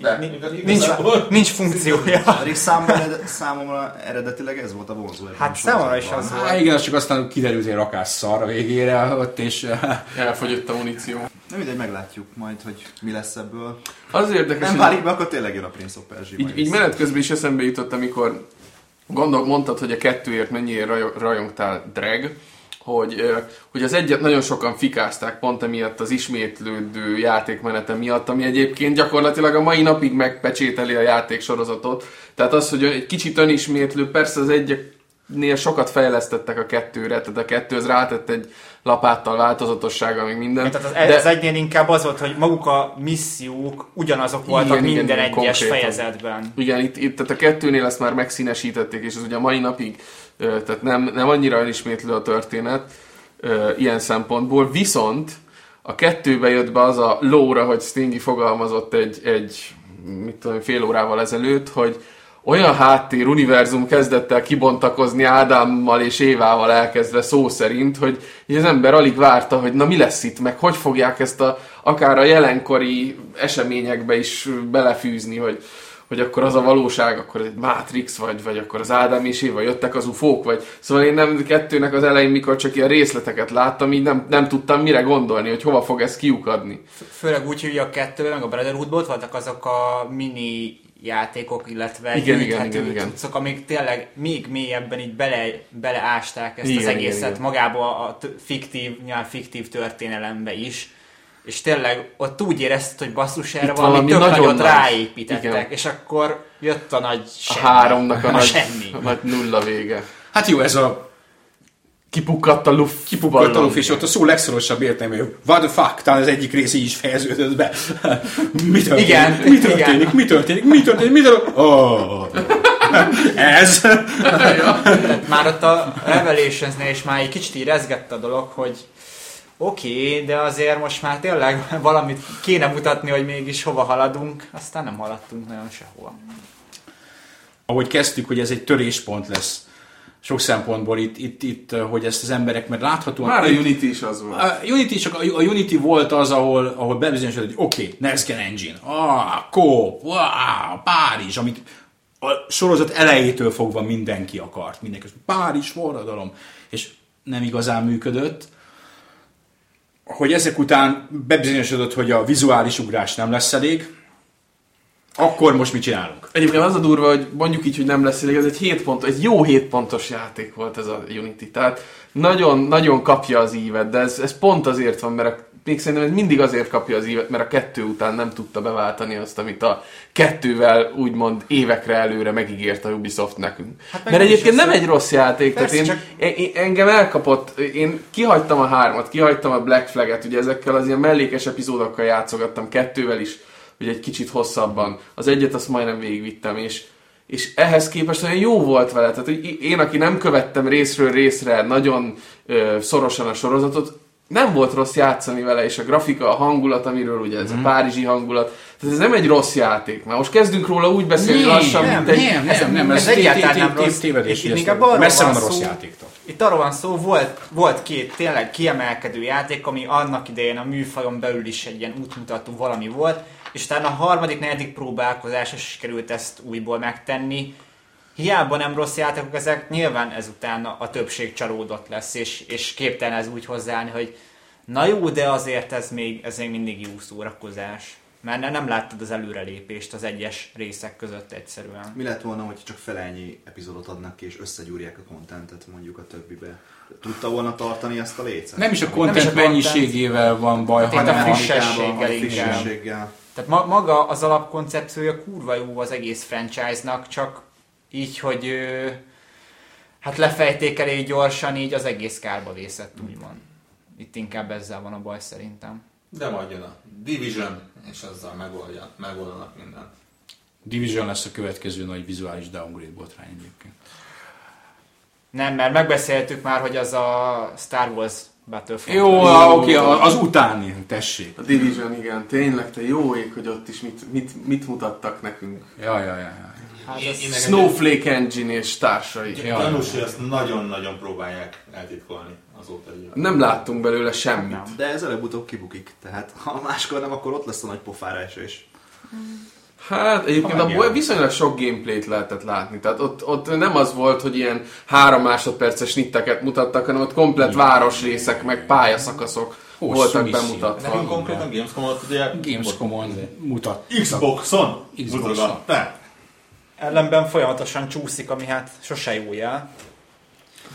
De, ni- igaz- nincs, nincs funkciója. Pedig számomra, ered- számomra eredetileg ez volt a vonzó. Hát számomra is az Hát volt. igen, az csak aztán kiderült, hogy rakás szar a végére ott, és eh, Elfogyott a muníció. Na mindegy, meglátjuk majd, hogy mi lesz ebből. Az érdekes, Nem válik be, akkor tényleg jön a Prince of Persia. így, így menet közben is eszembe jutott, amikor gondol, mondtad, hogy a kettőért mennyire raj- rajongtál drag, hogy, hogy az egyet nagyon sokan fikázták pont emiatt az ismétlődő játékmenete miatt, ami egyébként gyakorlatilag a mai napig megpecsételi a játéksorozatot. Tehát az, hogy egy kicsit önismétlő, persze az egyeknél sokat fejlesztettek a kettőre, tehát a kettő az rátett egy lapáttal változatossága, meg minden. Tehát az, de- az egynél inkább az volt, hogy maguk a missziók ugyanazok voltak Igen, minden igen, egyes konkrétan. fejezetben. Igen, itt, itt tehát a kettőnél ezt már megszínesítették, és ez ugye a mai napig tehát nem, nem annyira önismétlő a történet ilyen szempontból, viszont a kettőbe jött be az a lóra, hogy Stingy fogalmazott egy, egy mit tudom, fél órával ezelőtt, hogy olyan háttér univerzum kezdett el kibontakozni Ádámmal és Évával elkezdve szó szerint, hogy az ember alig várta, hogy na mi lesz itt, meg hogy fogják ezt a, akár a jelenkori eseményekbe is belefűzni, hogy, hogy akkor az a valóság, akkor egy Matrix, vagy, vagy akkor az Ádám és Éva jöttek az ufók, vagy szóval én nem kettőnek az elején, mikor csak ilyen részleteket láttam, így nem, nem tudtam mire gondolni, hogy hova fog ez kiukadni. Főleg úgy, hogy a kettőben, meg a Brotherhoodban ott voltak azok a mini játékok, illetve Igen, igen, igen, igen. cuccok, amik tényleg még mélyebben így bele, beleásták ezt Igen, az igen, egészet igen. magába a t- fiktív, nyilván fiktív történelembe is. És tényleg ott úgy érezted, hogy basszus erre Itt valami, valami tök nagyon nagyot nagy. ráépítettek, Igen. és akkor jött a nagy A semmi. háromnak a, a nagy, semmi. a nagy nulla vége. hát jó, ez a Kipukkadt a luft. kipukkadt a lufi, és ott a szó legszorosabb értelme, hogy what the fuck, talán az egyik rész így is fejeződött be. mi történik? Igen, mi történik? igen. Mi történik? Mi történik? Mi történik? Oh. Ez. Tehát már ott a Revelationsnél is már egy kicsit így rezgett a dolog, hogy oké, okay, de azért most már tényleg valamit kéne mutatni, hogy mégis hova haladunk, aztán nem haladtunk nagyon sehova. ahogy kezdtük, hogy ez egy töréspont lesz sok szempontból itt, itt, itt hogy ezt az emberek, mert láthatóan... Már a Unity is az volt. A Unity, csak a, a Unity volt az, ahol, ahol bebizonyosodott, hogy oké, okay, Next Gen Engine, ah, Coop, wow, Párizs, amit a sorozat elejétől fogva mindenki akart. Mindenki, Párizs, forradalom. És nem igazán működött. Hogy ezek után bebizonyosodott, hogy a vizuális ugrás nem lesz elég, akkor most mit csinálunk? Egyébként az a durva, hogy mondjuk így, hogy nem lesz elég, ez egy 7 pont, egy jó 7 pontos játék volt ez a Unity. Tehát nagyon, nagyon kapja az ívet, de ez, ez pont azért van, mert a, még szerintem ez mindig azért kapja az ívet, mert a kettő után nem tudta beváltani azt, amit a kettővel úgymond évekre előre megígért a Ubisoft nekünk. Hát mert egyébként nem egy rossz játék, Persze, tehát én, csak- én, engem elkapott, én kihagytam a hármat, kihagytam a Black Flag-et, ugye ezekkel az ilyen mellékes epizódokkal játszogattam, kettővel is, ugye egy kicsit hosszabban. Az egyet azt majdnem végigvittem, és, és ehhez képest olyan jó volt vele. Tehát hogy én, aki nem követtem részről részre nagyon ö, szorosan a sorozatot, nem volt rossz játszani vele, és a grafika, a hangulat, amiről ugye ez a párizsi hangulat, tehát ez nem egy rossz játék. Már most kezdünk róla úgy beszélni Nem, lassan, nem, mint egy... nem, nem, nem, ez, ez egyáltalán nem rossz. tévedés, Itt inkább arról Messze van a rossz játéktól. Itt arról van szó, volt, volt két tényleg kiemelkedő játék, ami annak idején a műfajon belül is egy ilyen útmutató valami volt, és utána a harmadik, negyedik próbálkozásra is került ezt újból megtenni. Hiába nem rossz játékok ezek, nyilván ezután a, többség csalódott lesz, és, és képtelen ez úgy hozzáállni, hogy na jó, de azért ez még, ez még mindig jó szórakozás. Mert ne- nem láttad az előrelépést az egyes részek között egyszerűen. Mi lett volna, hogy csak felennyi epizódot adnak ki, és összegyúrják a kontentet mondjuk a többibe? Tudta volna tartani ezt a lécet? Nem is a content. mennyiségével van baj, Hát hanem a, frissességgel a frissességgel. Tehát ma, maga az alapkoncepciója kurva jó az egész franchise-nak, csak így, hogy ö, hát lefejték elég gyorsan, így az egész kárba vészett, úgymond. Itt inkább ezzel van a baj szerintem. De majd jön a Division, és azzal megoldja, megoldanak mindent. Division lesz a következő nagy vizuális downgrade botrány egyébként. Nem, mert megbeszéltük már, hogy az a Star Wars Battlefront. Jó, oké, az utáni, tessék. A Division, igen, tényleg, te jó ég, hogy ott is mit, mit, mit mutattak nekünk. Ja, ja, ja, ja. Hát Én- én Snowflake Engine és társai. Gyanús, hogy ezt nagyon-nagyon próbálják eltitkolni azóta. Így. Nem láttunk belőle semmit. De ez előbb-utóbb kibukik, tehát ha máskor nem, akkor ott lesz a nagy pofára esés. Hát egyébként abból viszonylag sok gameplayt lehetett látni. Tehát ott, ott nem az volt, hogy ilyen három másodperces nitteket mutattak, hanem ott komplet városrészek, meg pályaszakaszok Hosszú voltak bemutatva. Nekünk konkrétan Gamescom-ot ugye Gamescom-on mutat. Xboxon Xboxon. Ellenben folyamatosan csúszik, ami hát sose jó jel.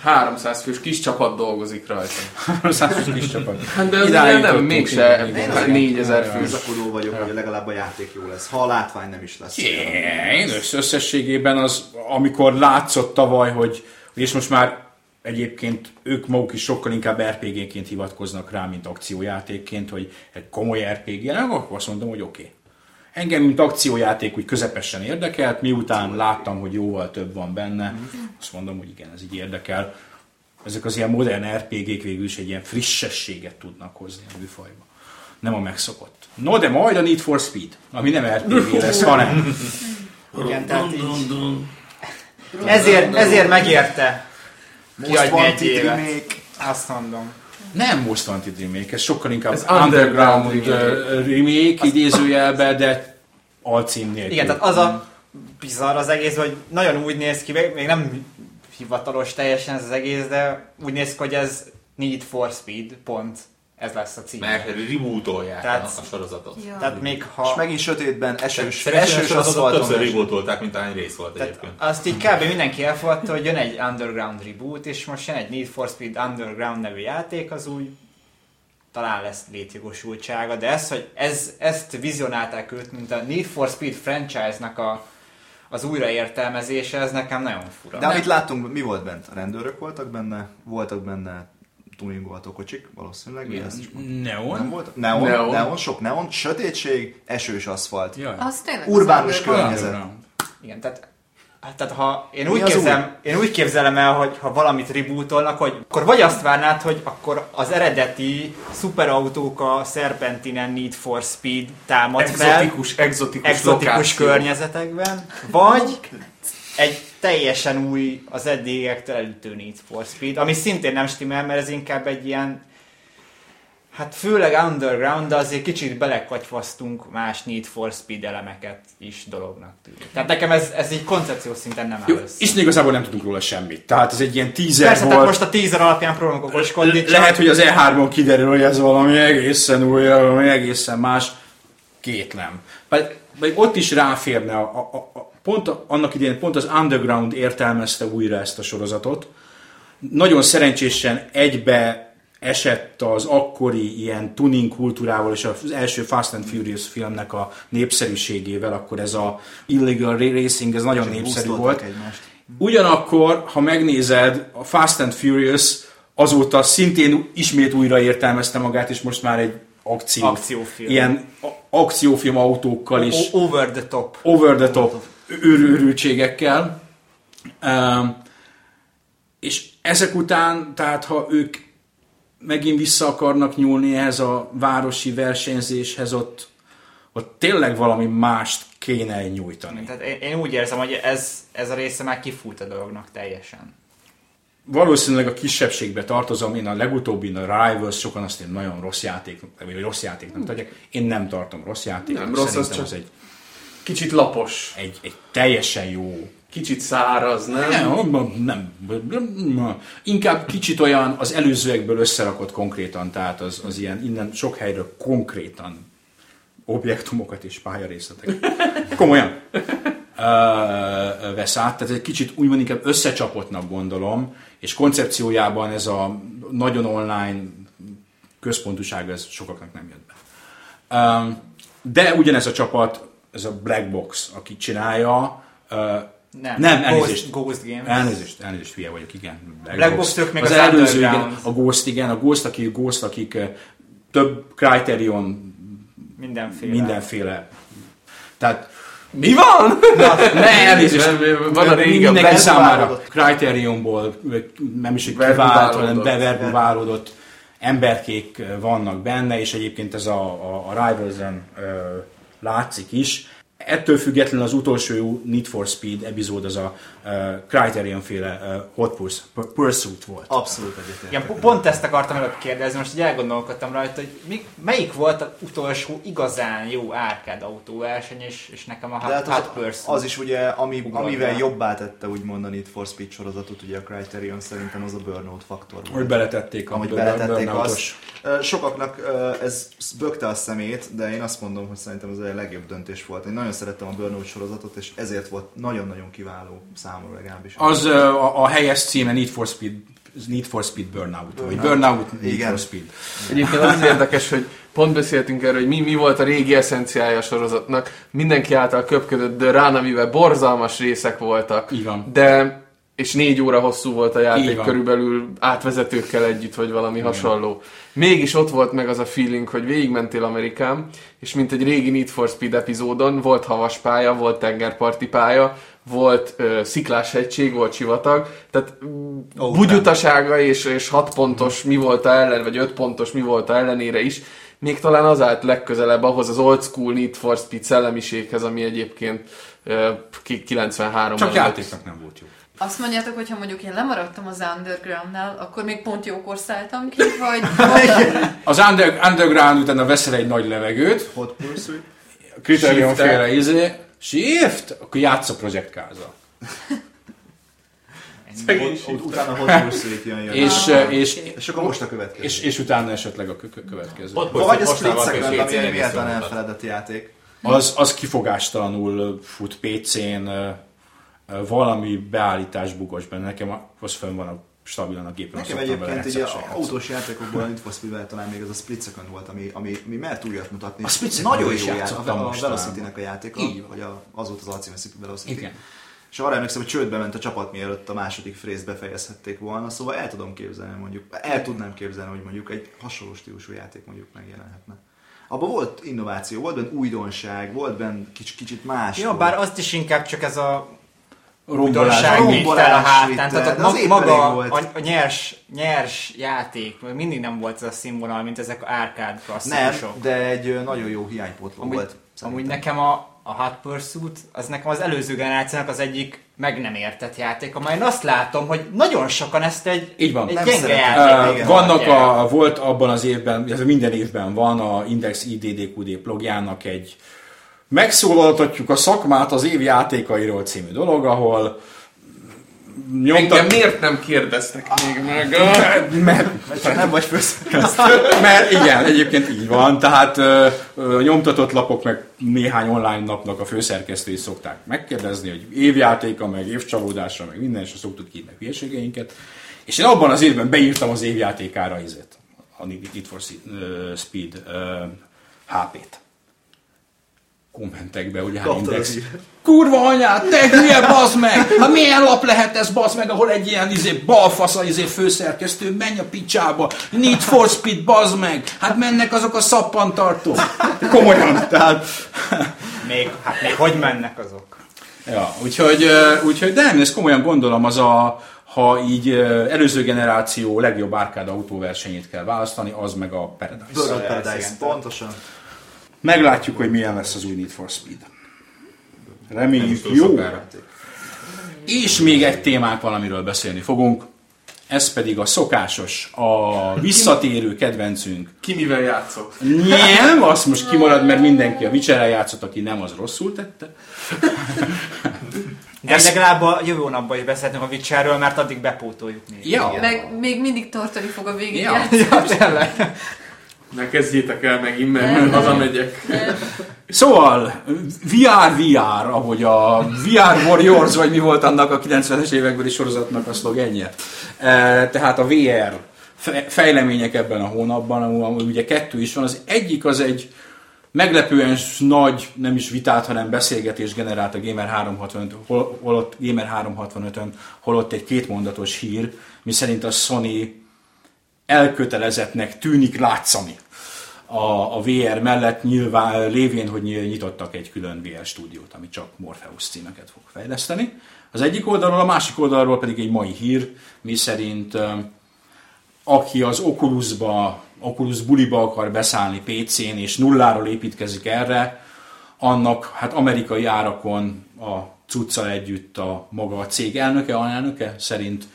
300 fős kis csapat dolgozik rajta. 120 kis csapat. Hát de ugye nem, jutottunk, mégse igen, igen. 4000 fős. Bizakodó vagyok, hogy legalább a játék jó lesz. Ha a látvány nem is lesz. Yeah, én össz- összességében az, amikor látszott tavaly, hogy és most már egyébként ők maguk is sokkal inkább RPG-ként hivatkoznak rá, mint akciójátékként, hogy egy komoly RPG, akkor azt mondom, hogy oké. Okay. Engem, mint akciójáték úgy közepesen érdekelt, miután láttam, hogy jóval több van benne, azt mondom, hogy igen, ez így érdekel. Ezek az ilyen modern RPG-k végül is egy ilyen frissességet tudnak hozni a műfajba. Nem a megszokott. No, de majd a Need for Speed, ami nem RPG lesz, hanem Igen, tehát így... Ezért, ezért megérte Most van egy évet. Azt mondom. Nem Most Wanted remake, ez sokkal inkább Ez underground, underground underground remake, idézőjelbe, de alcím nélkül. Igen, tehát az a bizarr az egész, hogy nagyon úgy néz ki, még nem hivatalos teljesen ez az egész, de úgy néz ki, hogy ez Need for Speed, pont. Ez lesz a cím. Mert rebootolják Tehát- a, sorozatot. Ja. Tehát még És ha... megint sötétben, esős, a esős aszfalton. többször és- rebootolták, mint ahány rész volt Tehát egyébként. azt így kb. mindenki elfogadta, hogy jön egy Underground reboot, és most jön egy Need for Speed Underground nevű játék, az úgy talán lesz létjogosultsága, de ez, hogy ez, ezt vizionálták őt, mint a Need for Speed franchise-nak a, az újraértelmezése, ez nekem nagyon fura. De amit láttunk, mi volt bent? A rendőrök voltak benne, voltak benne tuningolható kocsik, valószínűleg. mi ez is? Neon? Nem voltak? Neon, Neon. neon, sok neon, sötétség, esős aszfalt. Jaj. Az tényleg Urbánus környezet. Igen, tehát, hát, tehát ha én úgy, képzelem, én úgy képzelem el, hogy ha valamit rebootolnak, hogy akkor vagy azt várnád, hogy akkor az eredeti szuperautók a Serpentinen Need for Speed támad fel, Exotikus, exotikus, exotikus lokáció. környezetekben, vagy egy teljesen új, az eddigektől elütő Need for Speed, ami szintén nem stimmel, mert ez inkább egy ilyen Hát főleg underground, de azért kicsit belekatyfasztunk más Need for Speed elemeket is dolognak tűnik. Tehát nekem ez, ez így koncepció szinten nem áll össze. és igazából nem tudunk róla semmit. Tehát ez egy ilyen teaser Persze, tehát volt. most a teaser alapján próbálunk okoskodni, csak Lehet, hogy az E3-on kiderül, hogy ez valami egészen új, valami egészen más. Kétlem. Vagy, vagy ott is ráférne, a, a, a, pont annak idején pont az Underground értelmezte újra ezt a sorozatot. Nagyon szerencsésen egybe esett az akkori ilyen tuning kultúrával és az első Fast and Furious filmnek a népszerűségével, akkor ez a illegal racing, ez nagyon népszerű volt. Egymást. Ugyanakkor, ha megnézed, a Fast and Furious azóta szintén ismét újra értelmezte magát, és most már egy akció, Akciófilm. ilyen akciófilm autókkal is, over the top. over the top őrültségekkel. És ezek után, tehát ha ők megint vissza akarnak nyúlni ehhez a városi versenyzéshez, ott, ott tényleg valami mást kéne nyújtani. Tehát én, én úgy érzem, hogy ez, ez a része már kifújt a dolognak teljesen. valószínűleg a kisebbségbe tartozom, én a legutóbbi a Rivals, sokan azt én nagyon rossz játéknak, vagy rossz játéknak tartják. Én nem tartom rossz játéknak, Nem rossz, az szerintem csak- az egy, Kicsit lapos, egy, egy teljesen jó kicsit száraz, nem? nem, nem, nem, inkább kicsit olyan az előzőekből összerakott konkrétan, tehát az, az ilyen innen sok helyről konkrétan objektumokat és pályarészleteket. Komolyan ö, ö, vesz át, tehát egy kicsit úgymond inkább összecsapottnak gondolom, és koncepciójában ez a nagyon online központúság ez sokaknak nem jött be. Ö, de ugyanez a csapat, ez a Black Box, aki csinálja, Nem, nem elnézést. Ghost, Ghost Games. Elnézést, elnézést, hülye vagyok, igen. Black Box, ők még az, az előző, igen, a Ghost, igen, a Ghost, akik, Ghost, akik több Criterion Mindenféle. mindenféle. Tehát Mi van? ne, elnézést, Van a régi, mindenki Black számára Criterionból nem is egy kivált, hanem Verbuválódott. beverbuválódott emberkék vannak benne, és egyébként ez a, a, a Rivals-en látszik is. Ettől függetlenül az utolsó Need for Speed epizód az a uh, Criterion féle uh, Hot Purs- Pursuit volt. Abszolút egyetértek. Igen, po- pont ezt akartam előbb kérdezni, most így elgondolkodtam rajta, hogy mi, melyik volt az utolsó igazán jó árkád autóverseny, és, és nekem a De Hot, hát Hot az, Pursuit. az is ugye, ami, Ugrott amivel jobbá tette úgymond a Need for Speed sorozatot, ugye a Criterion szerintem az a Burnout faktor Hogy volt. beletették a Ahogy beletették burnoutos- azt. Sokaknak ez bökte a szemét, de én azt mondom, hogy szerintem ez a legjobb döntés volt. Én nagyon szerettem a Burnout sorozatot, és ezért volt nagyon-nagyon kiváló számomra legalábbis. Az a, a helyes címe Need for Speed Need for Speed Burnout, vagy Burnout. Burnout Need Igen. for Speed. Egyébként az érdekes, hogy pont beszéltünk erről, hogy mi, mi volt a régi eszenciája a sorozatnak. Mindenki által köpködött The Run, amivel borzalmas részek voltak. Van. De és négy óra hosszú volt a játék körülbelül átvezetőkkel együtt, vagy valami hasonló. Mégis ott volt meg az a feeling, hogy végigmentél Amerikán, és mint egy régi Need for Speed epizódon volt havas pálya, volt tengerparti pálya, volt ö, sziklás hegység, volt sivatag, tehát Ó, bugyutasága és, és 6 pontos mi volt ellen, vagy 5 pontos mi volt ellenére is, még talán az állt legközelebb ahhoz az old school Need for Speed szellemiséghez, ami egyébként ö, ki- 93-ban Csak játéknak nem volt jó. Azt mondjátok, hogy ha mondjuk én lemaradtam az Undergroundnál, akkor még pont jókor szálltam ki, vagy, Az under, Underground utána veszel egy nagy levegőt, Hot Pursuit. Criterion féle izé, Shift, akkor játsz a Project ut- Utána Hot Pursuit jön. jön. És, Ah, és, és akkor most a következő. és, és utána esetleg a kö- kö- következő. Ott Vagy a Split Second, ami egy észrevétel. elfeledett játék. Az, az kifogástalanul fut PC-n, valami beállítás bugos benne. Nekem az fönn van a stabilan a gépen. Nekem egyébként se autós játékokból a Need for Speed-vel talán még az a Split Second volt, ami, ami, ami mert újat mutatni. A Split Nagyon jó játék, a, a. Velocity-nek a játéka, Így vagy a, az volt az alcíme Velocity. Igen. És arra emlékszem, hogy csődbe ment a csapat, mielőtt a második frézt befejezhették volna, szóval el tudom képzelni mondjuk, el tudnám képzelni, hogy mondjuk egy hasonló stílusú játék mondjuk megjelenhetne. Abban volt innováció, volt benne újdonság, volt benne kicsit, kicsit más. Jó, volt. bár azt is inkább csak ez a Rombolás. vitt fel a hátán. Tehát de a, az mag- épp maga a, a, nyers, nyers játék, mindig nem volt ez a színvonal, mint ezek a árkád Nem, klasszikusok. de egy nagyon jó hiánypótló Amúgy, volt. amúgy szerintem. nekem a, a Hot Pursuit, az nekem az előző generációnak az egyik meg nem értett játék, amely én azt látom, hogy nagyon sokan ezt egy, Így van. egy Nem gyenge szeretem. játék. Uh, igen. vannak a, volt abban az évben, illetve minden évben van a Index IDDQD blogjának egy megszólaltatjuk a szakmát az év játékairól című dolog, ahol Engem nyomtat, miért nem kérdeztek még meg? mert, Mert nem vagy fősz. mert igen, egyébként így van, tehát ö, nyomtatott lapok meg néhány online napnak a főszerkesztői szokták megkérdezni, hogy évjátéka, meg évcsalódása, meg minden, és szoktuk ki meg hülyeségeinket. És én abban az évben beírtam az évjátékára izét, a Need for Speed HP-t. Kommentekbe, ugye Kaptad index. az ír. Kurva anyát, te hülye, bazd meg! Hát milyen lap lehet ez, bazd meg, ahol egy ilyen izé, balfasza izé, főszerkesztő, menj a picsába, Need for Speed, bazd meg! Hát mennek azok a szappantartók. Komolyan, tehát... Még, hát még hogy mennek azok? Ja, úgyhogy, úgyhogy de nem, ezt komolyan gondolom, az a, ha így előző generáció legjobb árkád autóversenyét kell választani, az meg a Paradise. Paradise, pontosan. Meglátjuk, hogy milyen lesz az új Need for Speed. Reméljük jó. És még egy témánk van, amiről beszélni fogunk. Ez pedig a szokásos, a visszatérő kedvencünk. Ki mivel játszott? Nem, azt most kimarad, mert mindenki a witcher játszott, aki nem, az rosszul tette. De Ez- legalább a jövő napban is beszélhetünk a Witcherről, mert addig bepótoljuk még. Ja, meg még mindig tartani fog a végig. Ja. Ja, tényleg. Ne kezdjétek el megint, mert hazamegyek. Szóval, VR, VR, ahogy a VR Warriors, vagy mi volt annak a 90-es évekbeli sorozatnak a szlogenje. E, Tehát a VR fe- fejlemények ebben a hónapban, ahol ahol ugye kettő is van. Az egyik az egy meglepően nagy, nem is vitát, hanem beszélgetés generált a Gamer 365, hol, holott, Gamer 365-ön, holott egy kétmondatos hír, miszerint a Sony elkötelezettnek tűnik látszani a, a VR mellett nyilván lévén, hogy ny- nyitottak egy külön VR stúdiót, ami csak Morpheus címeket fog fejleszteni. Az egyik oldalról, a másik oldalról pedig egy mai hír, mi szerint aki az Oculusba, Oculus buliba akar beszállni PC-n és nulláról építkezik erre, annak hát amerikai árakon a cuccal együtt a maga a cég elnöke, alelnöke szerint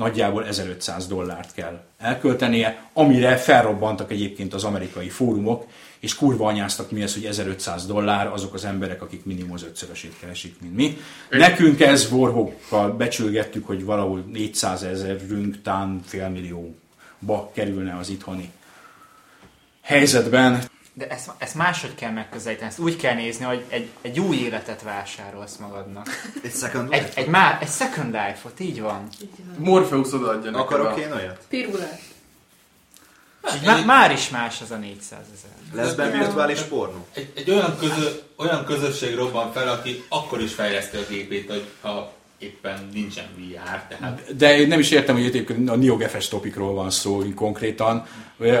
nagyjából 1500 dollárt kell elköltenie, amire felrobbantak egyébként az amerikai fórumok, és kurva anyáztak mi ez, hogy 1500 dollár azok az emberek, akik minimum az ötszörösét keresik, mint mi. Nekünk ez Warhawkkal becsülgettük, hogy valahol 400 ezerünk, tán félmillióba kerülne az itthoni helyzetben. De ezt, ezt máshogy kell megközelíteni, ezt úgy kell nézni, hogy egy, egy új életet vásárolsz magadnak. Egy second Egy, life? egy, má, egy second life-ot, így van. Morpheus odaadja neked Akarok a... én olyat? Pirulát. Így má, már is más az a 400 ezer. Lesz benne virtuális pornó? Egy, egy olyan, közö, olyan közösség robban fel, aki akkor is fejleszti a gépét, hogy ha éppen nincsen VR, tehát De én nem is értem, hogy egyébként a NeoGFS topikról van szó konkrétan.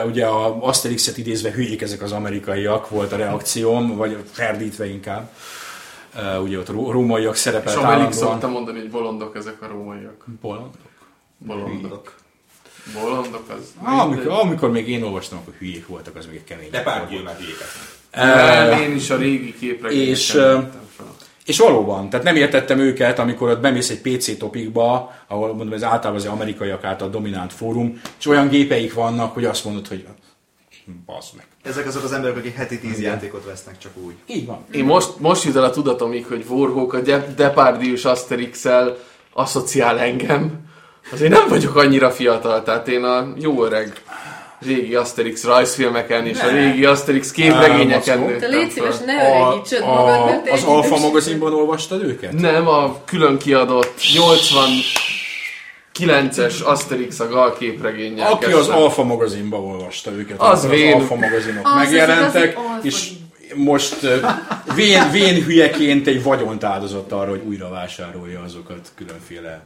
Ugye, a Asterix-et idézve hülyék ezek az amerikaiak, volt a reakcióm, vagy ferdítve inkább. Uh, ugye ott rómaiak És szerepelt Amelik szokta állandóan. mondani, hogy bolondok ezek a rómaiak. Bolond? Bolondok. Bolondok az... Amikor, amikor még én olvastam, akkor hülyék voltak, az még egy kemény. de pár hülyéket. Nem, én is a régi képre és, ö, És valóban, tehát nem értettem őket, amikor ott bemész egy PC topikba, ahol mondom, ez általában az amerikaiak által dominánt fórum, és olyan gépeik vannak, hogy azt mondod, hogy basz meg. Ezek azok az emberek, akik heti 10 játékot vesznek csak úgy. Így van. Én most, most jut el a tudatomig, hogy Warhawk a De- Depardieu-s Asterix-el asszociál engem. Azért nem vagyok annyira fiatal, tehát én a jó öreg régi Asterix rajzfilmeken és a régi Asterix képregényeken Á, Te nőttem légy szíves, ne öregítsed magad, mert az Alfa magazinban olvastad őket? Nem, a külön kiadott 89-es Asterix a Gal képregényel Aki az kezdtem. Alfa magazinban olvasta őket, Az vén. az Alfa magazinok Az az megjelentek, Alfa. és most vén, vén hülyeként egy vagyont áldozott arra, hogy újra vásárolja azokat különféle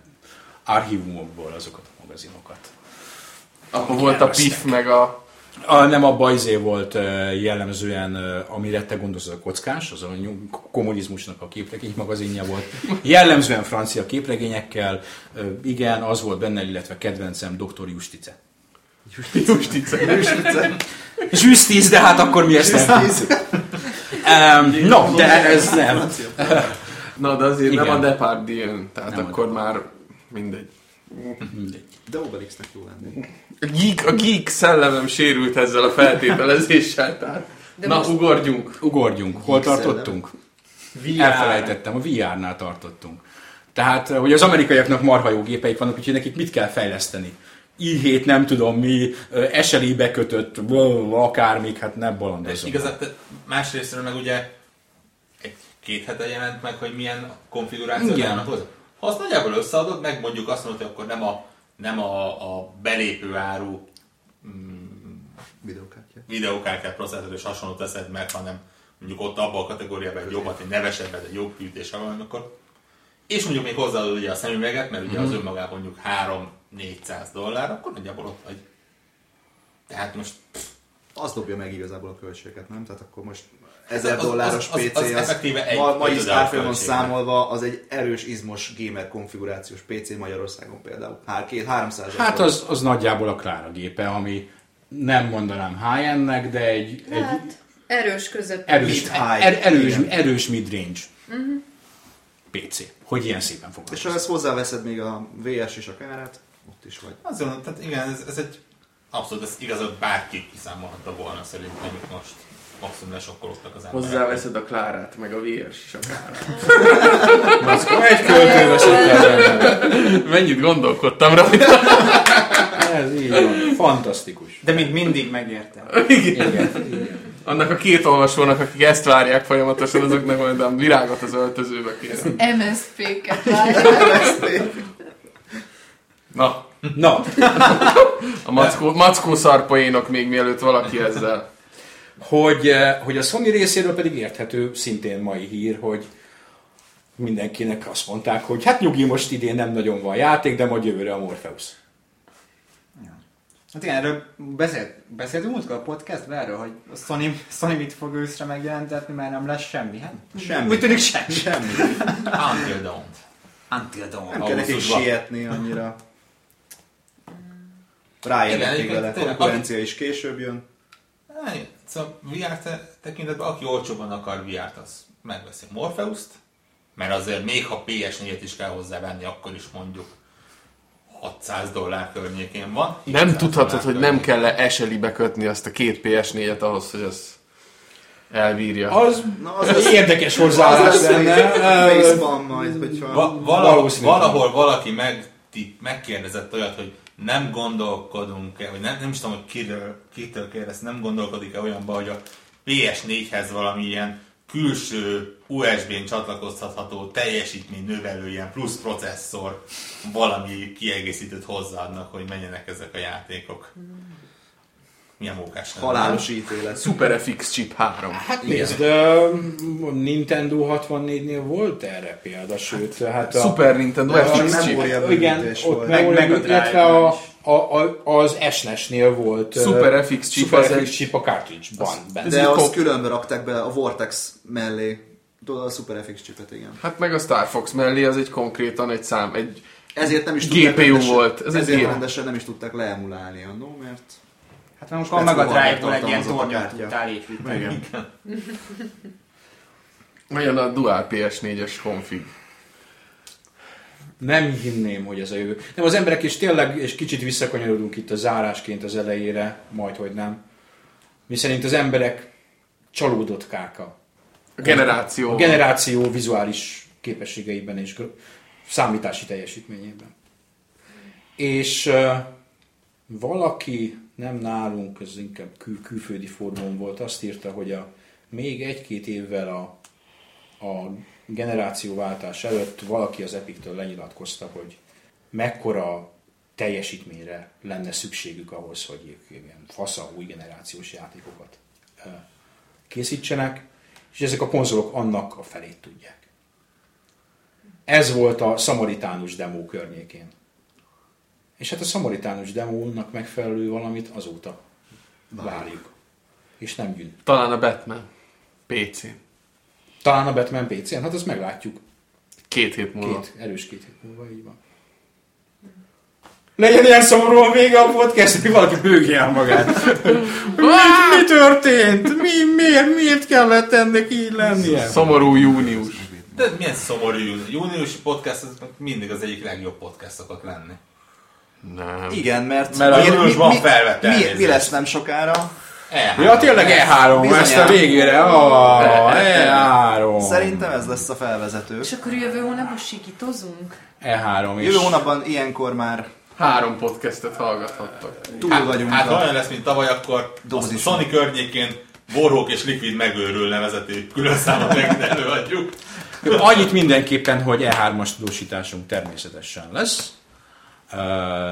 archívumokból, azokat a magazinokat. Akkor volt a. PIF meg a... A, nem abba izé volt jellemzően, amire te gondolsz, az a kockás, az a kommunizmusnak a képregény magazinja volt. Jellemzően francia képregényekkel, igen, az volt benne, illetve kedvencem Dr. Justice. Justice. Justice, de hát akkor mi ezt nem um, No, de ez nem. Na, de azért Igen. nem a Depardieu, tehát Nem a akkor már mindegy. Mindegy. De Obelixnek jó lenni. A geek, a geek szellemem sérült ezzel a feltételezéssel, tehát... De Na, most- ugorjunk. Ugorjunk. Hol Geek tartottunk? Elfelejtettem, a VR-nál tartottunk. Tehát, hogy az amerikaiaknak marha jó gépeik vannak, úgyhogy nekik mit kell fejleszteni? i7, nem tudom mi, ö, SLI bekötött, akármik, hát nem És bolondozom. igazán te- másrésztről meg ugye egy két hete jelent meg, hogy milyen konfigurációt Igen. állnak hozzá. Ha azt nagyjából összeadod, meg mondjuk azt mondod, hogy akkor nem a, nem a, a belépő áru Videókártya. videókártyát, processzor és hasonlót teszed meg, hanem mondjuk ott abban a kategóriában egy jobbat, egy nevesebbet, egy jobb hűtés, valami, akkor és mondjuk még hozzáadod ugye a szemüveget, mert ugye az önmagában mondjuk 3-400 dollár, akkor nagyjából ott vagy. Tehát most Az dobja meg igazából a költségeket, nem? Tehát akkor most Az- 1000 az- dolláros az- az- PC az az, effektíve egy ma, mai árfolyamon számolva az egy erős izmos gamer konfigurációs PC Magyarországon például. Hár, két, 300 ezer Hát az, az nagyjából a Klára gépe, ami nem mondanám high-endnek, de egy, egy Hát, erős között. erős, Mid-high. er, erős, Igen. erős mid-range PC. Hogy ilyen szépen És fogalmaz. ha ezt hozzáveszed még a VS és a kárát, ott is vagy. Mondom, tehát igen, ez, ez egy abszolút, ez igazából bárki kiszámolhatta volna szerintem itt most maximum lesokkolódtak az emberek. Hozzáveszed a Klárát, meg a VR-s is akár. Egy költő vesette az ember. Mennyit gondolkodtam rajta. Ez így van. Fantasztikus. De mint mindig megérte. Igen. Igen. Igen. Annak a két olvasónak, akik ezt várják folyamatosan, azoknak majd a virágot az öltözőbe kéne. MSZP-ket várják. Na, Na, a mackó, mackó szarpoénok még mielőtt valaki ezzel. Hogy, eh, hogy a Sony részéről pedig érthető szintén mai hír, hogy mindenkinek azt mondták, hogy hát nyugi, most idén nem nagyon van játék, de majd jövőre a Morpheus. Hát igen, erről beszélt, beszéltünk múltkor a podcastben erről, hogy a Sony, Sony mit fog őszre megjelentetni, mert nem lesz semmi, hát? Semmi. Úgy tűnik semmi. Semmi. Until Dawn. Until Dawn. Nem kell nekik sietni annyira. Ráérnek vele. Konkurencia is később jön. Hát, Szóval VR te- tekintetben, aki olcsóban akar VR-t, az megveszi Morpheus-t, mert azért még ha PS4-et is kell hozzá venni, akkor is mondjuk 600 dollár környékén van. Nem 700 tudhatod, hogy nem kell-e eselibe kötni azt a két PS4-et ahhoz, hogy az elbírja. Az, Na, az az érdekes hozzáállás lenne. valahol, valahol valaki meg, ti- megkérdezett olyat, hogy nem gondolkodunk-e, vagy nem, nem is tudom, hogy kiről, kitől kérdez, nem gondolkodik-e olyanba, hogy a PS4-hez valami ilyen külső USB-n csatlakoztatható teljesítmény növelő ilyen plusz processzor valami kiegészítőt hozzáadnak, hogy menjenek ezek a játékok. Milyen mókás lenne, Halálos ítélet. Super FX Chip 3. Hát nézd, ö, Nintendo 64-nél volt erre példa, sőt, hát a... Super Nintendo FX nem Chip. Igen, ott volt. meg, Meg- meg, illetve a, a, a, az SNES-nél volt. Super FX chip, Super az FX egy- chip a cartridge-ban. benne. De azt különbe rakták be a Vortex mellé. Tudod, a Super FX chipet, igen. Hát meg a Star Fox mellé az egy konkrétan egy szám, egy Ezért nem is GPU volt, ez ezért rendesen nem is tudták leemulálni annó, mert Hát mert most a Special Drive-ból egy ilyen tornyot tudtál építeni. Igen. olyan a Dual PS4-es config. Nem hinném, hogy ez a jövő. Nem, az emberek is tényleg, és kicsit visszakanyarodunk itt a zárásként az elejére, majd hogy nem. Mi szerint az emberek csalódott káka. A generáció. A generáció vizuális képességeiben és számítási teljesítményében. És uh, valaki, nem nálunk, ez inkább kül- külföldi fórumon volt, azt írta, hogy a, még egy-két évvel a, a generációváltás előtt valaki az Epic-től lenyilatkozta, hogy mekkora teljesítményre lenne szükségük ahhoz, hogy ilyen fasza új generációs játékokat készítsenek, és ezek a konzolok annak a felét tudják. Ez volt a szamaritánus demo környékén. És hát a szamaritánus demónak megfelelő valamit azóta várjuk. És nem jön. Talán a Batman. PC. Talán a Batman PC-n, hát azt meglátjuk. Két hét múlva. Két, erős két hét múlva, így van. Legyen ilyen szomorú a vége a podcast, hogy valaki bőgje el magát. mi, mi történt? Mi, miért, miért kellett ennek így lennie? Szomorú június. De milyen szomorú júni- júniusi podcast, ez mindig az egyik legjobb podcast szokott lenni. Nem. igen, mert, Mert a mi- júniusban mi, felvett mi, mi, lesz nem sokára? E3. Ja, tényleg E3, Bizonyám. ezt a végére. Oh, E3. Szerintem ez lesz a felvezető. És akkor jövő hónapban sikítozunk? E3 és... Jövő hónapban ilyenkor már Három podcastet hallgathattak. túl Hát, vagyunk. hát ha a- olyan lesz, mint tavaly, akkor a Dózison. Sony környékén Warhawk és Liquid megőrül nevezetű külön számot előadjuk. Annyit mindenképpen, hogy E3-as tudósításunk természetesen lesz.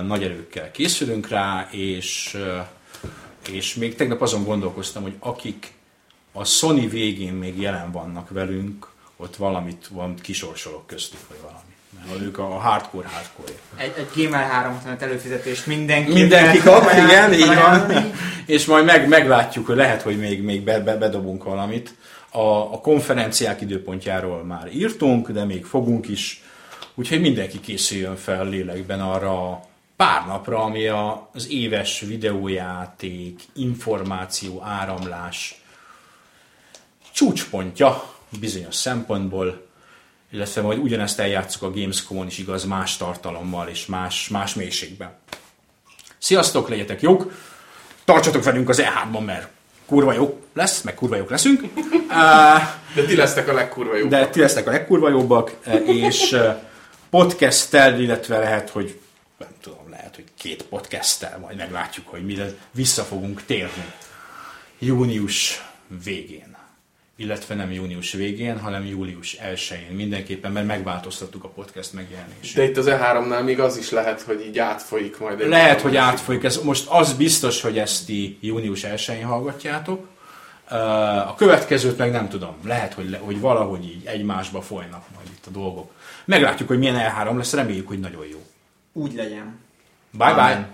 Nagy erőkkel készülünk rá, és, és még tegnap azon gondolkoztam, hogy akik a Sony végén még jelen vannak velünk, ott valamit van kisorsolok köztük, vagy valami. Mert ők a hardcore hardcore Egy, egy Gamer 365 előfizetést mindenki. Mindenki kap, igen, így van. És majd meg, meglátjuk, hogy lehet, hogy még, még be, be, bedobunk valamit. A, a konferenciák időpontjáról már írtunk, de még fogunk is. Úgyhogy mindenki készüljön fel lélekben arra a pár napra, ami az éves videójáték, információ, áramlás csúcspontja bizonyos szempontból, illetve majd ugyanezt eljátszuk a Gamescom-on is igaz, más tartalommal és más, más mélységben. Sziasztok, legyetek jók! Tartsatok velünk az E3-ban, mert kurva jó lesz, meg kurva jók leszünk. De ti lesztek a legkurva jobb. de ti lesznek a legkurva jobbak, és podcasttel, illetve lehet, hogy nem tudom, lehet, hogy két podcasttel majd meglátjuk, hogy mire vissza fogunk térni június végén. Illetve nem június végén, hanem július 1-én mindenképpen, mert megváltoztattuk a podcast megjelenését. De itt az E3-nál még az is lehet, hogy így átfolyik majd. egy Lehet, hogy átfolyik. Ez most az biztos, hogy ezt ti június 1-én hallgatjátok. A következőt meg nem tudom. Lehet, hogy, le, hogy valahogy így egymásba folynak majd itt a dolgok. Meglátjuk, hogy milyen E3 lesz, reméljük, hogy nagyon jó. Úgy legyen. Bye bye! Amen.